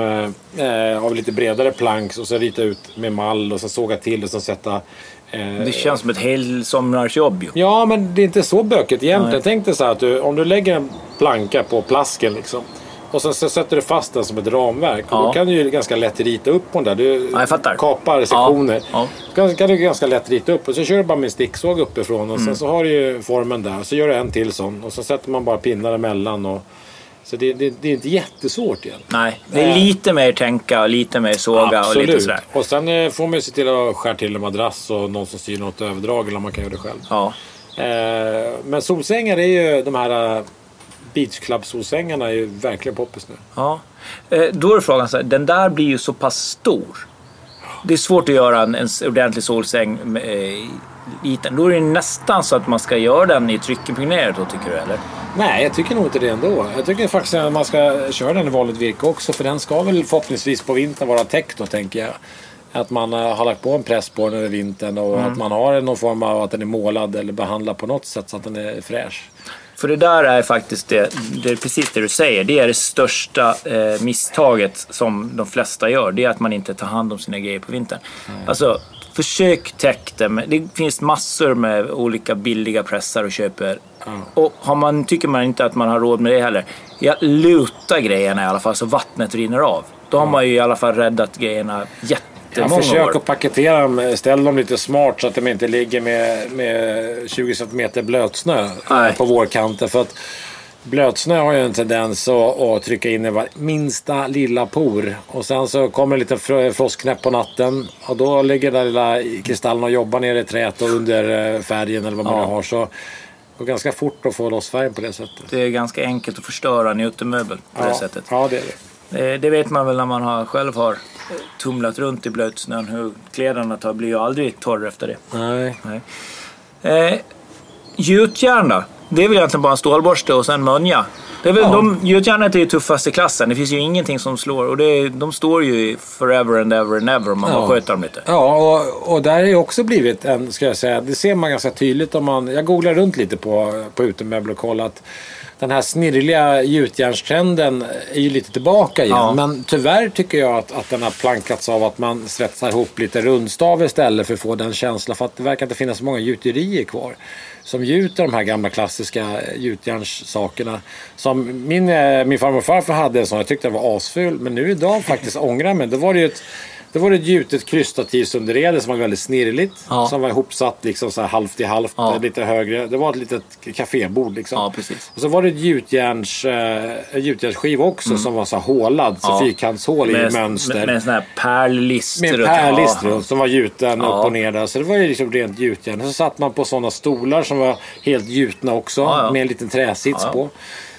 eh, av lite bredare plank och så rita ut med mall och så såga till och så sätta Det känns som ett helsommarsjobb ju. Ja, men det är inte så bökigt egentligen. Nej. Tänk dig så här att du, om du lägger en planka på plasken liksom. Och sen så sätter du fast den som ett ramverk. Ja. då kan du ju ganska lätt rita upp på den där. Du Ja, jag fattar. kapar sektioner. Ja, Kan, kan du ganska lätt rita upp. Och så kör du bara med en sticksåg uppifrån. Och Mm. sen så har du ju formen där. Så gör du en till sån. Och så sätter man bara pinnar emellan. Och, så det, det, det är inte jättesvårt igen. Nej, det är lite mer tänka och lite mer såga och lite sådär. Och sen eh, får man ju se till att skära till en madrass och någon som syr något överdrag. Eller man kan göra det själv. Ja. Eh, men solsängar är ju de här eh, Beach Club solsängarna är ju verkligen poppis nu. Ja. Då är frågan så här, den där blir ju så pass stor. Det är svårt att göra en, en ordentlig solsäng liten. Då är det nästan så att man ska göra den i tryckimpregnerat då tycker du eller? Nej, jag tycker nog inte det ändå. Jag tycker faktiskt att man ska köra den i vanligt virke också. För den ska väl förhoppningsvis på vintern vara täckt då, tänker jag. Att man eh, har lagt på en press på den över vintern och att man har någon form av att den är målad eller behandlad på något sätt så att den är fräsch. För det där är faktiskt det, det är precis det du säger. Det är det största eh, misstaget som de flesta gör. Det är att man inte tar hand om sina grejer på vintern. Alltså, försök täck det. Det finns massor med olika billiga pressar och köper. Och har man, tycker man inte att man har råd med det heller, ja, luta grejerna i alla fall så vattnet rinner av. Då har man ju i alla fall räddat grejerna Ja, jättemånga försök år. att paketera dem, ställ dem lite smart så att de inte ligger med, med 20 cm blötsnö Nej. på vårkanten. För att blötsnö har ju en tendens att, att trycka in i var, minsta lilla por. Och sen så kommer en liten frostknäpp på natten. Och då ligger den lilla kristallen och jobbar ner i träet och under eh, färgen eller vad man Ja. nu har. Så det går ganska fort att få loss färgen på det sättet. Det är ganska enkelt att förstöra en utemöbel på det ja. sättet. Ja, det är det. Eh, Det vet man väl när man har, själv har tumlat runt i blötsnön. Hur kläderna tar blir ju aldrig torra efter det. Nej. Nej. Eh, gjutjärn då? Det är väl egentligen bara en stålborste och sen mönja. Det är väl, Ja. de, gjutjärnet är ju tuffast i klassen. Det finns ju ingenting som slår. Och det, de står ju forever and ever and ever om man Ja. sköter dem lite. Ja, och, och där har ju också blivit en, ska jag säga, det ser man ganska tydligt om man, jag googlar runt lite på, på utemöbler och kollar att den här snirliga gjutjärnstrenden är ju lite tillbaka igen. Ja. Men tyvärr tycker jag att, att den har plankats av att man svetsar ihop lite rundstav istället för att få den känslan. För att det verkar inte finnas så många gjuterier kvar. Som gjuter de här gamla klassiska gjutjärnssakerna. Som min, eh, min farmor och farfar hade en sån, jag tyckte den var asful. Men nu idag faktiskt ångrar mig. Då var det ju ett det var ett gjutet krysstativsunderrede som var väldigt snirligt. Ja. Som var ihopsatt liksom så här halvt i halvt, Ja. eh, lite högre. Det var ett litet kafébord liksom. Ja, precis. Och så var det ett gjutjärns, en gjutjärnsskiva också som var så här hålad. Så Mm. Ja. fyrkantshål i Med, mönster. med, med sån här pärllister. Med pärllister ja. som var gjuten upp och ner där. Så det var ju liksom rent gjutjärn. Så satt man på sådana stolar som var helt gjutna också. Med en liten träsits på.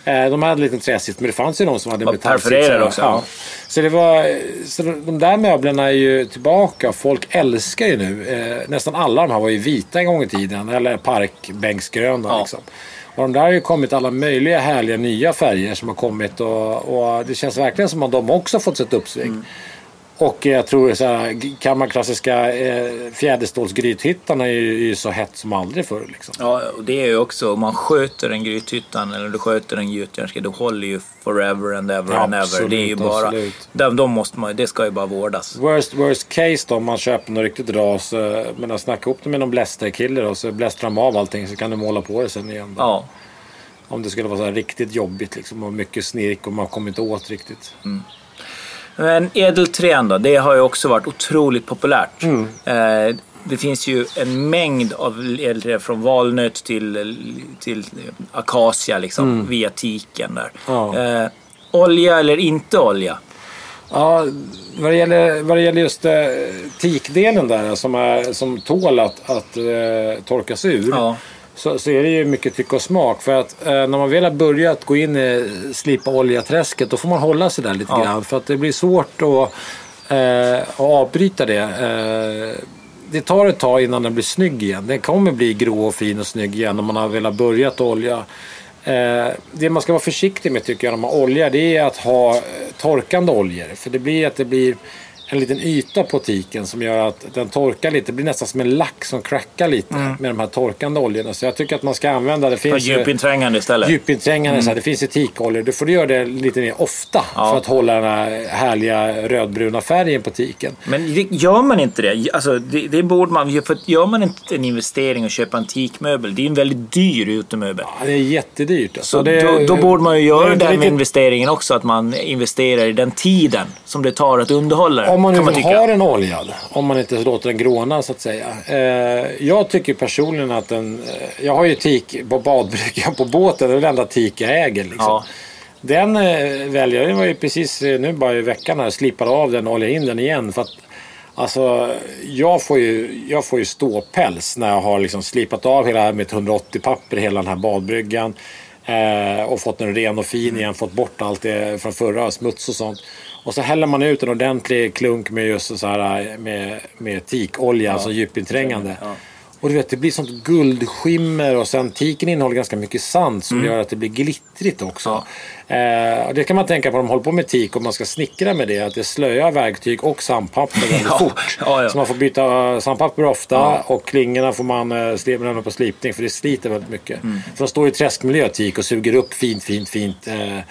Eh, De hade en liten träsits, men det fanns ju de som hade metallsitsar. också, ja. Så, det var, så de där möblerna är ju tillbaka. Folk älskar ju nu. Eh, nästan alla de här var ju vita en gång i tiden. Eller parkbänksgröna. Ja. Liksom. Och de där har ju kommit alla möjliga härliga nya färger som har kommit. Och, och det känns verkligen som att de också fått ett uppsving. Mm. Och jag tror så här, kammarklassiska eh, fjäderstålsgrythittarna är ju, ju så hett som aldrig förr. Liksom. Ja, och det är ju också om man sköter en grythyttan eller du sköter en gjutjärnska, det håller ju forever and ever and ever. Absolut, Det är ju bara, absolut. de, de måste man, det ska ju bara vårdas. Worst, worst case då om man köper något riktigt ras. Men snacka ihop det med någon blästerkille och så blästrar de av allting så kan du måla på det sen igen. Då. Ja, Om det skulle vara så riktigt jobbigt liksom och mycket snirk och man kommer inte åt riktigt. Men ädelträn då, det har ju också varit otroligt populärt. Mm. Eh, det finns ju en mängd av ädelträn från valnöt till, till akacia liksom, via tiken där. Mm. Ja. Eh, olja eller inte olja? Ja, vad det gäller, vad det gäller just eh, tikdelen där som, är, som tål att, att eh, torkas ur. Ja. Så, så är det ju mycket tycke och smak. För att eh, när man väl har börjat gå in i slipa oljaträsket då får man hålla sig där lite Ja. grann. För att det blir svårt att, eh, att avbryta det. Eh, det tar ett tag innan den blir snygg igen. Den kommer bli grå och fin och snygg igen om man har velat börjat olja. Eh, det man ska vara försiktig med tycker jag när man oljar det är att ha eh, torkande oljor. För det blir att det blir en liten yta på tiken som gör att den torkar lite. Det blir nästan som en lack som crackar lite med de här torkande oljorna. Så jag tycker att man ska använda det. Finns ju- djupinträngande istället? Djupinträngande, så här, det finns etikoljor. Du får göra det lite mer ofta Ja. för att hålla den här härliga rödbruna färgen på tiken. Men det- gör man inte det, alltså det, det borde man, för gör man inte en investering och köpa en teakmöbel, det är en väldigt dyr utemöbel. Ja, det är jättedyrt. Alltså. Så det, då, då borde man ju göra den riktigt- investeringen också, att man investerar i den tiden som det tar att underhålla den. Om man nu man ha den oljad, om man inte låter den gråna så att säga. Eh, jag tycker personligen att den... Eh, jag har ju tik på badbryggan på båten, det är den enda tik jag äger. Liksom. Ja. Den eh, väljer jag, var ju precis eh, nu bara i veckan här, slipade av den och oljade in den igen. För att, alltså, jag får, ju, jag får ju ståpäls när jag har liksom slipat av hela mitt 180 papper hela den här badbryggan. Eh, och fått den ren och fin igen, fått bort allt det från förra, smuts och sånt. Och så häller man ut en ordentlig klunk med just så här med, med tikolja, alltså djupinträngande. Ja. Och du vet, det blir sånt guldskimmer och sen tiken innehåller ganska mycket sand som gör att det blir glittrigt också. Eh, och det kan man tänka på när man håller på med tik och man ska snickra med det. Att det slöar verktyg och sandpapper väldigt Ja, fort. ja, ja. Så man får byta eh, sandpapper ofta och klingorna får man eh, på slipning för det sliter väldigt mycket. Mm. För de står i träskmiljö tik och suger upp fint, fint, fint. Eh, eh,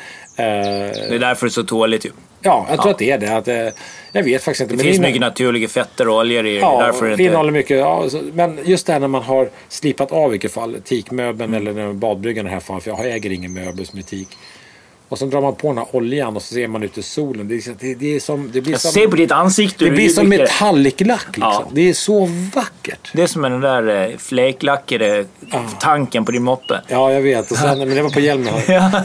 Det är därför det är så tåligt ju. ja, jag tror att det är det. Att, eh, jag vet faktiskt inte. Det men finns mycket naturliga fetter och oljor i. Ja, därför är det inte... innehåller mycket. Ja, så, men just det här när man har slipat av i vilket fall, tikmöbeln Mm. eller badbryggan i det här fallet, för jag äger ingen möbel som är tik. Och så drar man på den här oljan och så ser man ut i solen. Det, är, det, det, är som, det blir Jag som, ser på ditt ansikte det blir som metalliclack. Liksom. Ja. Det är så vackert. Det är som den där eh, fläklackade tanken på din moppe. Ja, jag vet. Och sen, men det var på hjälmen.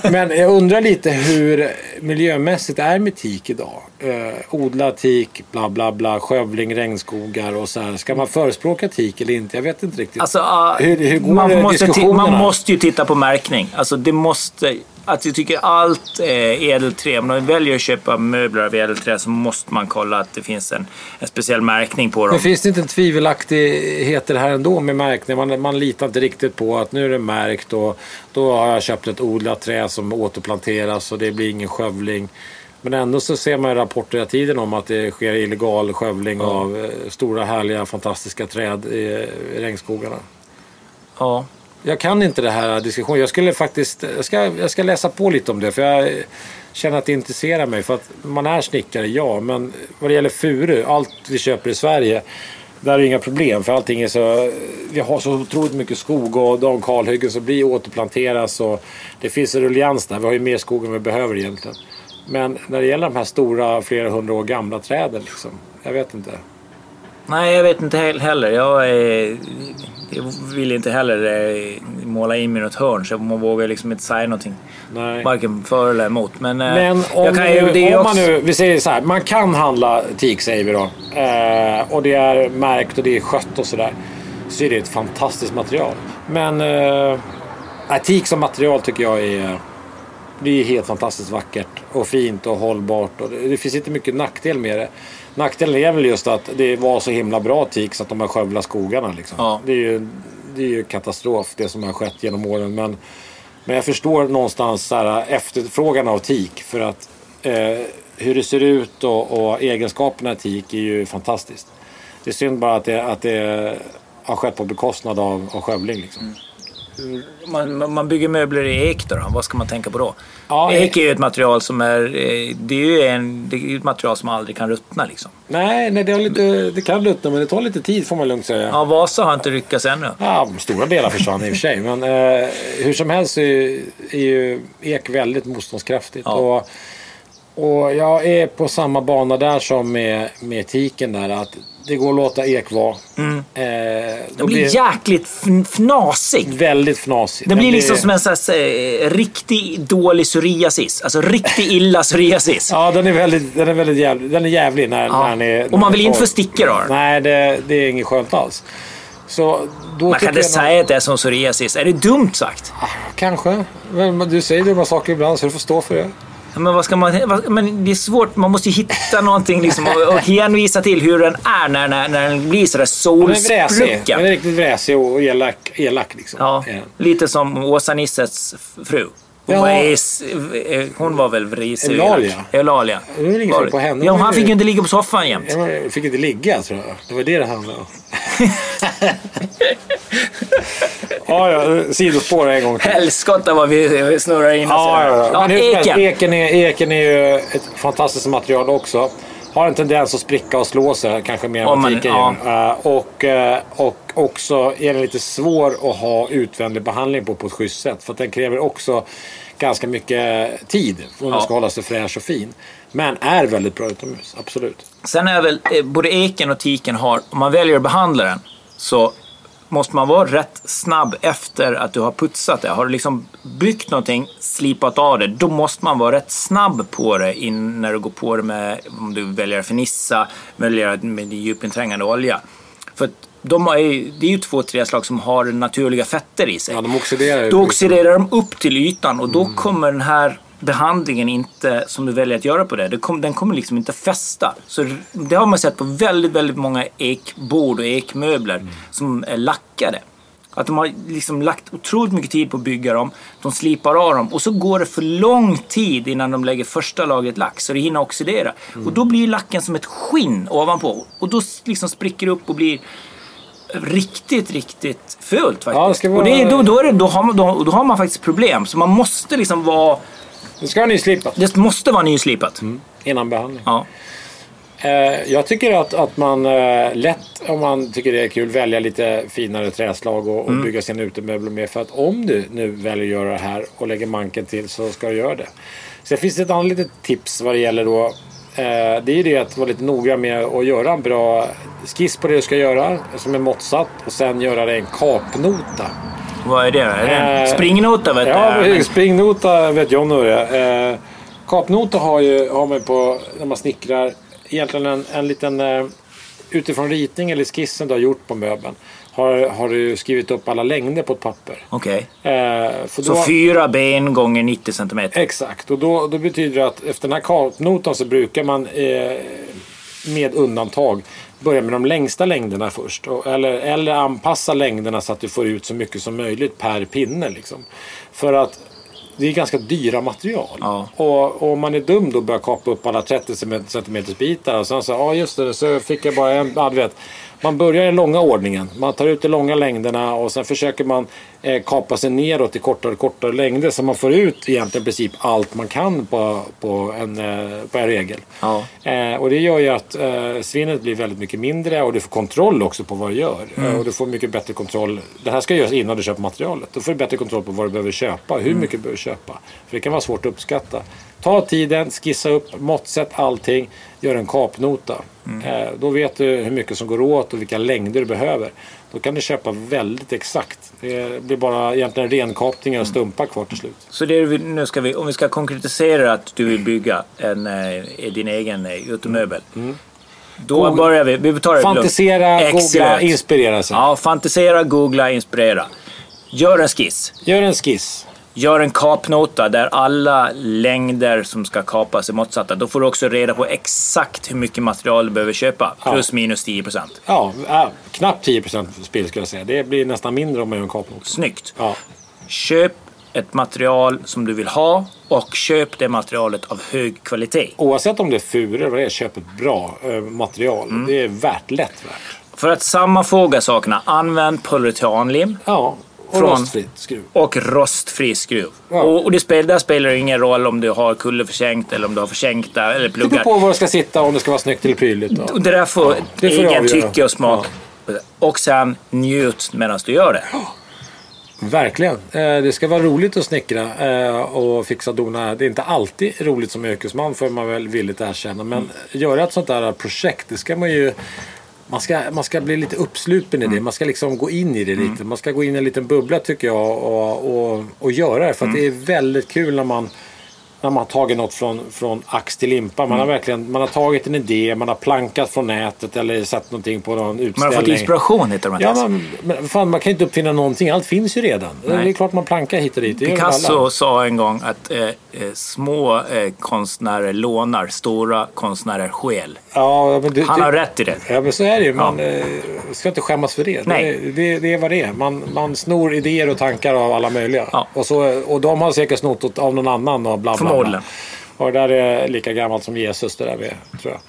Men jag undrar lite hur miljömässigt är med tik idag. Eh, odla tik, bla bla bla, skövling, regnskogar och så här. Ska man förespråka tik eller inte? Jag vet inte riktigt. Alltså, ah, Hur- hur går man, måste man måste ju titta på märkning. Alltså det måste... Att jag tycker allt är ädelträ. Om man väljer att köpa möbler av ädelträ så måste man kolla att det finns en, en speciell märkning på dem. Men finns det inte en tvivelaktig konstigheter här ändå med märkning. Man, man litar inte riktigt på att nu är det märkt och då har jag köpt ett odlat trä som återplanteras och det blir ingen skövling. Men ändå så ser man rapporter hela tiden om att det sker illegal skövling Ja. av eh, stora härliga fantastiska träd i, regnskogarna. Ja. Jag kan inte det här diskussionen. Jag skulle faktiskt jag ska, jag ska läsa på lite om det. För jag känner att det intresserar mig. För att man är snickare, ja. Men vad det gäller furu, allt vi köper i Sverige. Där är det inga problem. För allting är så... Vi har så otroligt mycket skog och de kalhyggen som blir återplanteras. Och det finns en rullians där. Vi har ju mer skog än vi behöver egentligen. Men när det gäller de här stora, flera hundra år gamla träden. Liksom, jag vet inte. Nej, jag vet inte he- heller. Jag, eh, jag vill inte heller eh, måla in mig något hörn så man vågar liksom inte säga någonting. Nej. Varken för eller emot. Men, eh, Men om, kan nu, är om man nu, vi säger så här, man kan handla teak säger vi då. Eh, och det är märkt och det är skött och sådär. Så är det ett fantastiskt material. Men eh, teak som material tycker jag är, det är helt fantastiskt vackert och fint och hållbart. Och det, det finns inte mycket nackdel med det. Nackdelen är väl just att det var så himla bra teak så att de har skövlat skogarna. Liksom. Ja. Det, är ju, det är ju katastrof det som har skett genom åren. Men, men jag förstår någonstans så här, efterfrågan av teak. För att eh, hur det ser ut och, och egenskaperna i teak är ju fantastiskt. Det är synd bara att det, att det har skett på bekostnad av, av skövling. Liksom. man, man- man bygger möbler i ek då. Vad ska man tänka på då? Ja, ek är ju ett material som är... eh, Det är ju en, det är ett material som aldrig kan ruttna liksom. Nej, nej det, har lite, det kan luttna men det tar lite tid får man lugnt säga. Ja, Vasa har inte lyckats ännu. Ja, stora delar försvann i och för sig. Men eh, hur som helst är, ju- är ju ek väldigt motståndskraftigt. Ja. Och, och jag är på samma bana där som med, med tiken där. Att det går att låta ek vara. Mm. Eh, Det då blir jäkligt fn- fnasig. väldigt fnasigt. Det blir Den liksom som en sån här, eh, riktigt dålig psoriasis. Alltså riktigt illa psoriasis. Ja, den är väldigt, den är väldigt jävlig, den är jävlig när, Ja. när den är... Och man vill när inte få stickor av. Nej, det, det är inget skönt alls. Så Man kan inte säga att det är som psoriasis. Är det dumt sagt? Kanske. Men du säger dumma saker ibland så du får stå för det. Men, vad ska man, vad, men det är svårt, man måste ju hitta någonting liksom, och, och hänvisa till hur den är när, när, när den blir sådär vräsig. Den är solsprucken. riktigt vräsig och elak. elak liksom. Ja, lite som Åsa Nissets fru. Hon, Ja. var, is, eh, hon var väl vrisig. Eulalia. Eulalia. Det inget Var fel på henne. Ja, han fick ju inte ligga på soffan jämt. Jag fick inte ligga tror jag. Det var det det handlade om. ja, ja. Sidospår en gång till. Helskotta vad vi snurrar in oss Ja, ja, ja. ja, Men eken. eken, är, eken är ju ett fantastiskt material också. Har en tendens att spricka och slå sig, kanske mer än vad teak ja. Eh, och, eh, och också är den lite svår att ha utvändig behandling på på ett schysst sätt. För den kräver också ganska mycket tid om den Ja. ska hålla sig fräsch och fin. Men är väldigt bra utomhus, absolut. Sen är väl eh, både eken och tiken har, om man väljer att behandla den så måste man vara rätt snabb efter att du har putsat det. Har du liksom byggt någonting, slipat av det, då måste man vara rätt snabb på det in, när du går på det med, om du väljer att fernissa, väljer med djupinträngande olja. För de är ju, det är ju två träslag som har naturliga fetter i sig. Ja, de oxiderar. Då oxiderar de upp till ytan och då kommer den här behandlingen inte, som du väljer att göra på det, det kom, den kommer liksom inte fästa. Så det har man sett på väldigt, väldigt många ekbord och ekmöbler som är lackade. Att de har liksom lagt otroligt mycket tid på att bygga dem, de slipar av dem och så går det för lång tid innan de lägger första lagret lack så det hinner oxidera. Och då blir lacken som ett skinn ovanpå och då liksom spricker det upp och blir riktigt, riktigt fult faktiskt. Ja, vara- Och det då, då, är det, då, har man, då, då har man faktiskt problem. Så man måste liksom vara... Det ska vara nyslipat Det måste vara nyslipat. innan behandling. Ja. Eh, jag tycker att, att man eh, lätt, om man tycker det är kul, välja lite finare träslag och, och bygga sina utemöbler med. För att om du nu väljer att göra det här och lägger manken till så ska du göra det. Sen finns det ett annat litet tips vad det gäller då. Eh, det är det att vara lite noga med att göra en bra skiss på det du ska göra som är måttsatt och sen göra det en kapnota. Vad är det? Är det Eh, springnota vet Ja, jag. springnota vet John hur det. Eh, kapnota har, ju, har man på när man snickrar egentligen en, en liten eh, utifrån ritning eller skissen du har gjort på möbeln. Har, har du skrivit upp alla längder på ett papper. Okej. Eh, för Så fyra ben gånger 90 centimeter. Exakt, och då, då betyder det att efter den här kapnotan så brukar man eh, med undantag börja med de längsta längderna först. Eller, eller anpassa längderna så att du får ut så mycket som möjligt per pinne. Liksom. För att det är ganska dyra material. Ja. Och, och om man är dum då börjar kapa upp alla 30 cm bitar och sen så, ja just det, så fick jag bara en, ja, du vet. Man börjar i den långa ordningen. Man tar ut de långa längderna och sen försöker man eh, kapa sig neråt i kortare och kortare längder så man får ut egentligen i princip allt man kan på, på, en, eh, på en regel. Ja. Eh, och det gör ju att eh, svinnet blir väldigt mycket mindre och du får kontroll också på vad du gör. Eh, och du får mycket bättre kontroll. Det här ska göras innan du köper materialet. Då får du bättre kontroll på vad du behöver köpa. Hur mycket du behöver köpa. För det kan vara svårt att uppskatta. Ta tiden, skissa upp, måttsätt allting. Gör en kapnota. Eh, då vet du hur mycket som går åt och vilka längder du behöver. Då kan du köpa väldigt exakt. Det blir bara egentligen renkapningar och stumpar kvar till slut. Så det vi, nu ska vi, om vi ska konkretisera att du vill bygga en, eh, din egen eh, utemöbel. Då God- börjar vi. Vi tar det lugnt. Fantisera, googla, inspirera sig. Ja, fantisera, googla, inspirera. Gör en skiss. Gör en skiss. Gör en kapnota där alla längder som ska kapas är måttsatta. Då får du också reda på exakt hur mycket material du behöver köpa. Plus minus 10 procent. Ja, äh, knappt 10% spill skulle jag säga. Det blir nästan mindre om man gör en kapnot. Snyggt. Ja. Köp ett material som du vill ha och köp det materialet av hög kvalitet. Oavsett om det är furu eller vad det är, köp ett bra eh, material. Mm. Det är värt, lätt värt. För att sammanfoga sakerna, använd polyuretanlim Ja, och Från- rostfritt skruv. och rostfri skruv. Ja. Och, och det spelar, där spelar det ingen roll om du har kulleförsänkt eller om du har försänkta eller Det beror pluggar. på var det ska sitta, om det ska vara snyggt eller prydligt. Och det där får det får egen tycke och smak. Och sen njut medan du gör det. Verkligen. Eh, Det ska vara roligt att snickra eh, och fixa dona. Det är inte alltid roligt som yrkesman får man väl villigt erkänna. Men göra ett sånt där projekt, det ska man ju... Man ska, man ska bli lite uppslupen i det. Man ska liksom gå in i det lite. Man ska gå in i en liten bubbla tycker jag och, och, och göra det. För att det är väldigt kul när man, när man har tagit något från, från ax till limpa. Man har verkligen man har tagit en idé, man har plankat från nätet eller sett någonting på någon utställning. Man har fått inspiration heter de Ja, ens. men, fan, man kan ju inte uppfinna någonting. Allt finns ju redan. Det är klart man plankar hit och dit. Det. Picasso sa en gång att eh, eh, små eh, konstnärer lånar, stora konstnärer skäl. Ja, du, Han har rätt i det. Ja, men så är det ju. Man eh, ska inte skämmas för det. Nej. Det, det, det är vad det är. Man, man snor idéer och tankar av alla möjliga. Ja. Och, så, och de har säkert snott av någon annan och bla, bla. Förmodligen. Och det där är lika gammalt som Jesus det där med, tror jag.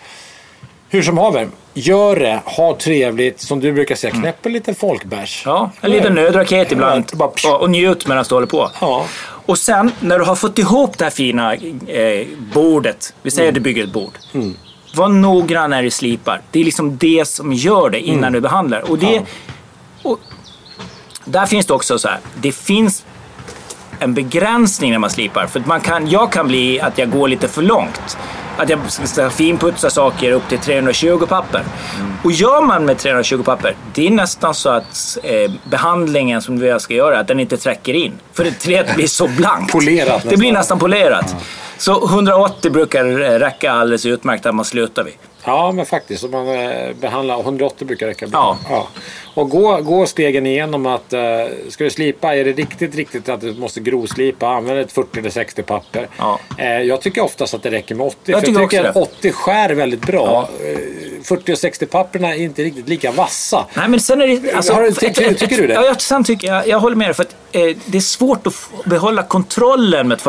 Hur som haver, gör det, ha trevligt. Som du brukar säga, knäpp en liten folkbärs. Mm. Ja, en liten nödraket ibland. Och, och njut medan du håller på. Ja. Och sen när du har fått ihop det här fina eh, bordet. Vi säger att du bygger ett bord. Var noggrann när du slipar. Det är liksom det som gör det innan du behandlar. Och det, och där finns det också så här. Det finns en begränsning när man slipar. För man kan, jag kan bli att jag går lite för långt. Att jag ska finputsa saker upp till 320 papper. Och gör man med 320 papper, det är nästan så att eh, behandlingen som vi ska göra, att den inte träcker in. För det träet blir så blankt. Polerat Det blir nästan. nästan polerat. Så 180 brukar eh, räcka alldeles utmärkt att man slutar vid. Ja, men faktiskt. Om man eh, behandlar 180 brukar räcka bra. Ja. Och gå, gå stegen igenom att eh, ska du slipa, är det riktigt, riktigt att du måste grovslipa, använd ett 40 eller 60 papper. Ja. Eh, jag tycker oftast att det räcker med 80. Jag för tycker jag tycker att 80 skär väldigt bra. Eh, 40 och 60 papperna är inte riktigt lika vassa. Nej, men sen är det... Alltså, Har du- ty- ty- tycker du det? Ja, jag, sen tycker jag, jag håller med dig. För att, eh, det är svårt att behålla kontrollen med ett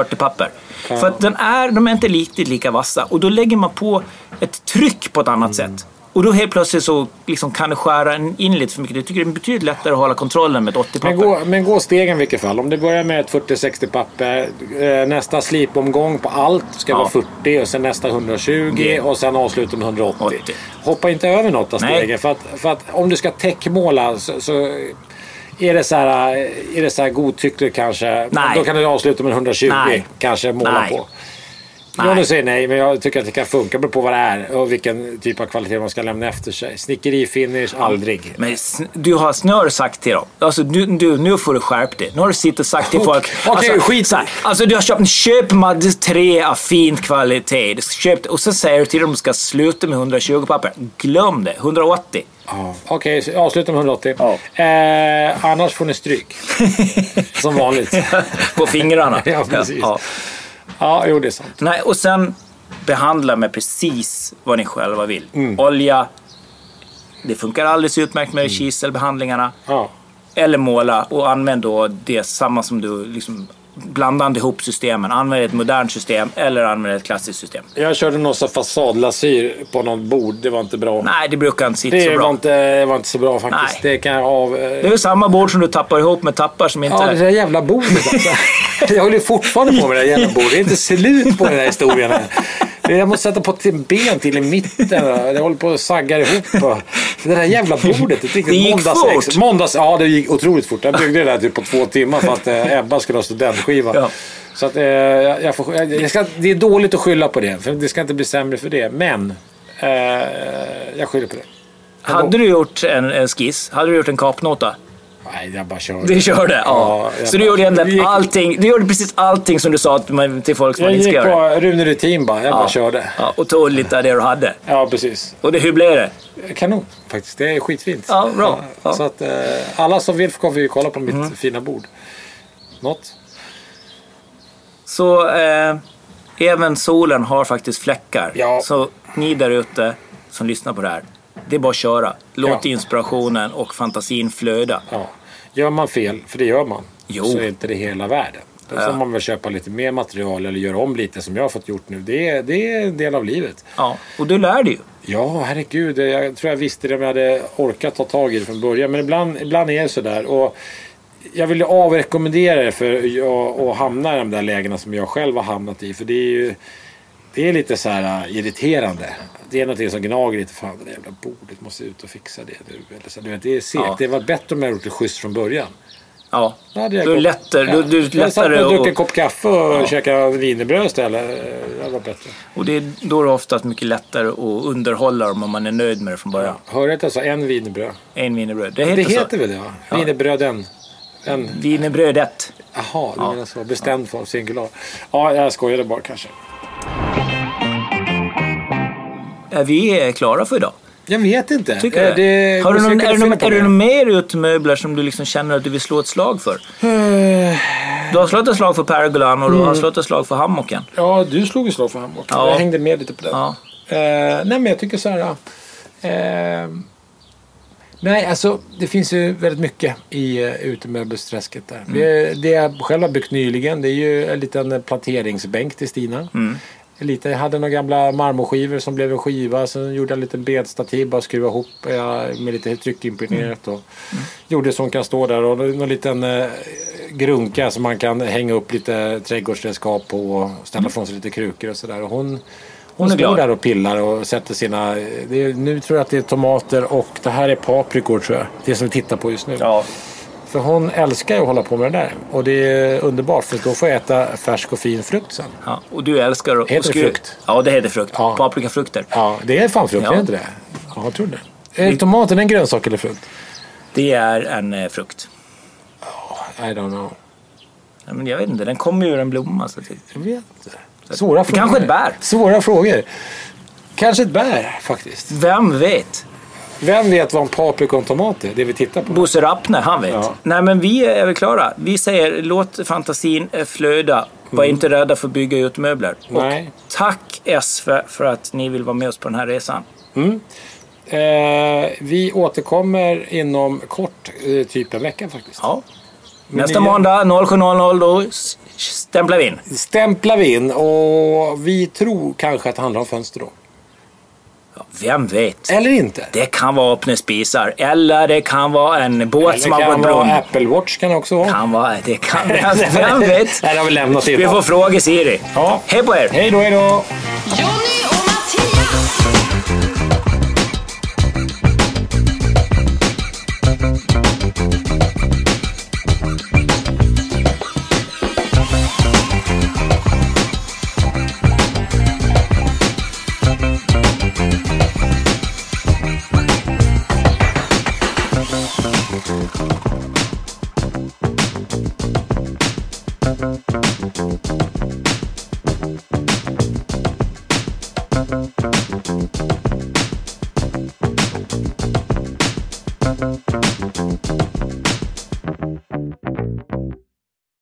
40-papper. För att den är, de är inte riktigt lika vassa. Och då lägger man på ett tryck på ett annat Mm. sätt. Och då helt plötsligt så liksom kan det skära in lite för mycket. Jag tycker det är betydligt lättare att hålla kontrollen med ett 80-papper. Men gå, men gå stegen i vilket fall. Om du börjar med ett 40-60 papper. Eh, nästa slipomgång på allt ska Ja. vara 40 och sen nästa 120 Det- och sen avsluta med 180. 80. Hoppa inte över något av stegen. För att, för att om du ska täckmåla så, så är det så här, är det så här godtyckligt kanske. Nej. Då kan du avsluta med 120 Nej. kanske måla Nej. på. Nej. Ja, du säger nej, men jag tycker att det kan funka. Beror på vad det är och vilken typ av kvalitet man ska lämna efter sig. Snickeri, finish, aldrig. Men du har snör sagt till dem. Alltså, du, du, nu får du skärpa dig. Nu har du suttit och sagt till folk. Okej, alltså, skit. så här, alltså du har köpt en köpmat tre av fin kvalitet. Du köpa, och så säger du till dem att de ska sluta med 120 papper. Glöm det. 180. Ja. Okej, så avsluta med 180. Ja. Eh, annars får ni stryk. Som vanligt. På fingrarna. Ja, precis. Ja. Ja, jo det är sant. Nej, och sen behandla med precis vad ni själva vill. Mm. Olja, det funkar alldeles utmärkt med kiselbehandlingarna. Ja. Eller måla och använd då det samma som du liksom blandande ihop systemen. Använd ett modernt system eller använd ett klassiskt system. Jag körde någon fasadlasyr på något bord. Det var inte bra. Nej, det brukar inte sitta så det bra. var inte, det var inte så bra faktiskt. Nej. Det kan av... Det är väl samma bord som du tappar ihop med tappar som inte... Ja, det där jävla bordet alltså. Jag håller fortfarande på med det där jävla bordet. Det är inte slut på den här historien. Här. Jag måste sätta på ett ben till i mitten. Jag håller på att saggar ihop. Det där jävla bordet. Ett riktigt Det gick måndagsex. fort. Måndags, ja, det gick otroligt fort. Jag byggde det där typ på två timmar för att eh, Ebba skulle ha studentskiva. Ja. Så att, eh, jag, jag får, jag, jag ska, det är dåligt att skylla på det. För det ska inte bli sämre för det. Men eh, jag skyller på det. Hade du gjort en, en skiss, hade du gjort en kapnota? Nej, jag bara kör. Du körde? Ja. Ja, jag så du gjorde egentligen gick- allting. Du gjorde precis allting som du sa att man- till folk som Jag man inte gick ska göra. på Rune Rutin bara. Jag bara körde. Ja, och tog lite av det du hade. Ja, precis. Och det, hur blev det? Kanon faktiskt. Det är skitfint. Ja, bra. Ja. Så att eh, alla som vill får vi kolla på mitt Mm. fina bord. Något? Så eh, även solen har faktiskt fläckar. Ja. Så ni där ute som lyssnar på det här. Det är bara att köra. Låt Ja. inspirationen och fantasin flöda. Ja. Gör man fel, för det gör man, Jo. så är inte det hela världen. Då får Ja. man väl köpa lite mer material eller göra om lite som jag har fått gjort nu. Det är, det är en del av livet. Ja, och du lär dig ju. Ja, herregud. Jag tror jag visste det om jag hade orkat ta tag i det från början. Men ibland, ibland är det sådär. Och jag vill avrekommendera det för att hamna i de där lägena som jag själv har hamnat i. För det är ju det är lite så här äh, irriterande. Det är någonting som gnager lite. Fan, det där jävla bordet måste ut och fixa det nu. Eller så, du vet, det är segt. Ja. Det var bättre om jag gjort det schysst från början. Ja, hade jag du lättare. Ja. Du, du är Jag satt lättare och druckit en kopp kaffe och käkade wienerbröd istället. Det var bättre. och det är, då är det oftast mycket lättare att underhålla dem om man är nöjd med det från början. Hörde jag sa en wienerbröd? En wienerbröd. Det heter, Det heter väl det va? Wienerbröden. En Wienerbrödet. Jaha, du menar så. Bestämd form, singular. Ja, jag skojade bara kanske. Är vi klara för idag? Jag vet inte. Tycker Eh, det? Har du någon, är någon, är det någon mer utemöbler som du liksom känner att du vill slå ett slag för? Eh, Du har slått ett slag för pergolan och du har slått ett slag för hammocken. Ja, du slog ju slag för hammock. Ja. Jag hängde med lite på det. Ja. Eh, nej, men jag tycker så här. Eh, nej, alltså det finns ju väldigt mycket i uh, utemöbelsträsket där. Det, det jag själv har byggt nyligen det är ju en liten planteringsbänk till Stina. Lite, jag hade några gamla marmorskivor som blev en skiva. Sen gjorde jag en liten bedstativ bara skruva ihop eh, med lite tryckimpregnerat. Och Gjorde så hon kan stå där och någon liten eh, grunka som man kan hänga upp lite trädgårdsredskap på och ställa från sig lite krukor och sådär. Hon, hon, Hon står där och pillar och sätter sina... Är, nu tror jag att det är tomater och det här är paprikor tror jag. Det som vi tittar på just nu. Ja. För hon älskar ju att hålla på med det där. Och det är underbart för då får jag äta färsk och fin frukt sen. ja. Och du älskar att... Heter det frukt? Ja, det heter frukt. Ja. Paprikafrukter. Ja, det är fan frukt, Ja. är det inte det? Ja, jag tror det. Är tomaten en grönsak eller frukt? Det är en eh, frukt. I don't know. Ja, men jag vet inte, den kommer ju ur en blomma. Så det... Jag vet inte. Svåra frågor. kanske ett bär. Svåra frågor. Kanske ett bär faktiskt. Vem vet? Vem vet vad en paprika och en tomat är? Det vi tittar på. Bosse Rappne, han vet. Ja. Nej, men vi är väl klara. Vi säger låt fantasin eh, flöda. Var inte rädda för att bygga ut möbler. Nej. Och tack SV för att ni vill vara med oss på den här resan. Eh, vi återkommer inom kort, eh, typ en vecka faktiskt. Ja. Nästa nya- måndag 07.00 då s- stämplar vi in. Stämplar vi in och vi tror kanske att det handlar om fönster då. Ja, vem vet? Eller inte. Det kan vara öppna spisar eller det kan vara en båt Eller som har gått kan brunn. Apple Watch kan det också vara. Kan vara, det kan Vem vet? Det har vi lämnat Vi innan. får fråga Siri. Ja. Hej på er! Hej då, hej då! Jonny och Mattias!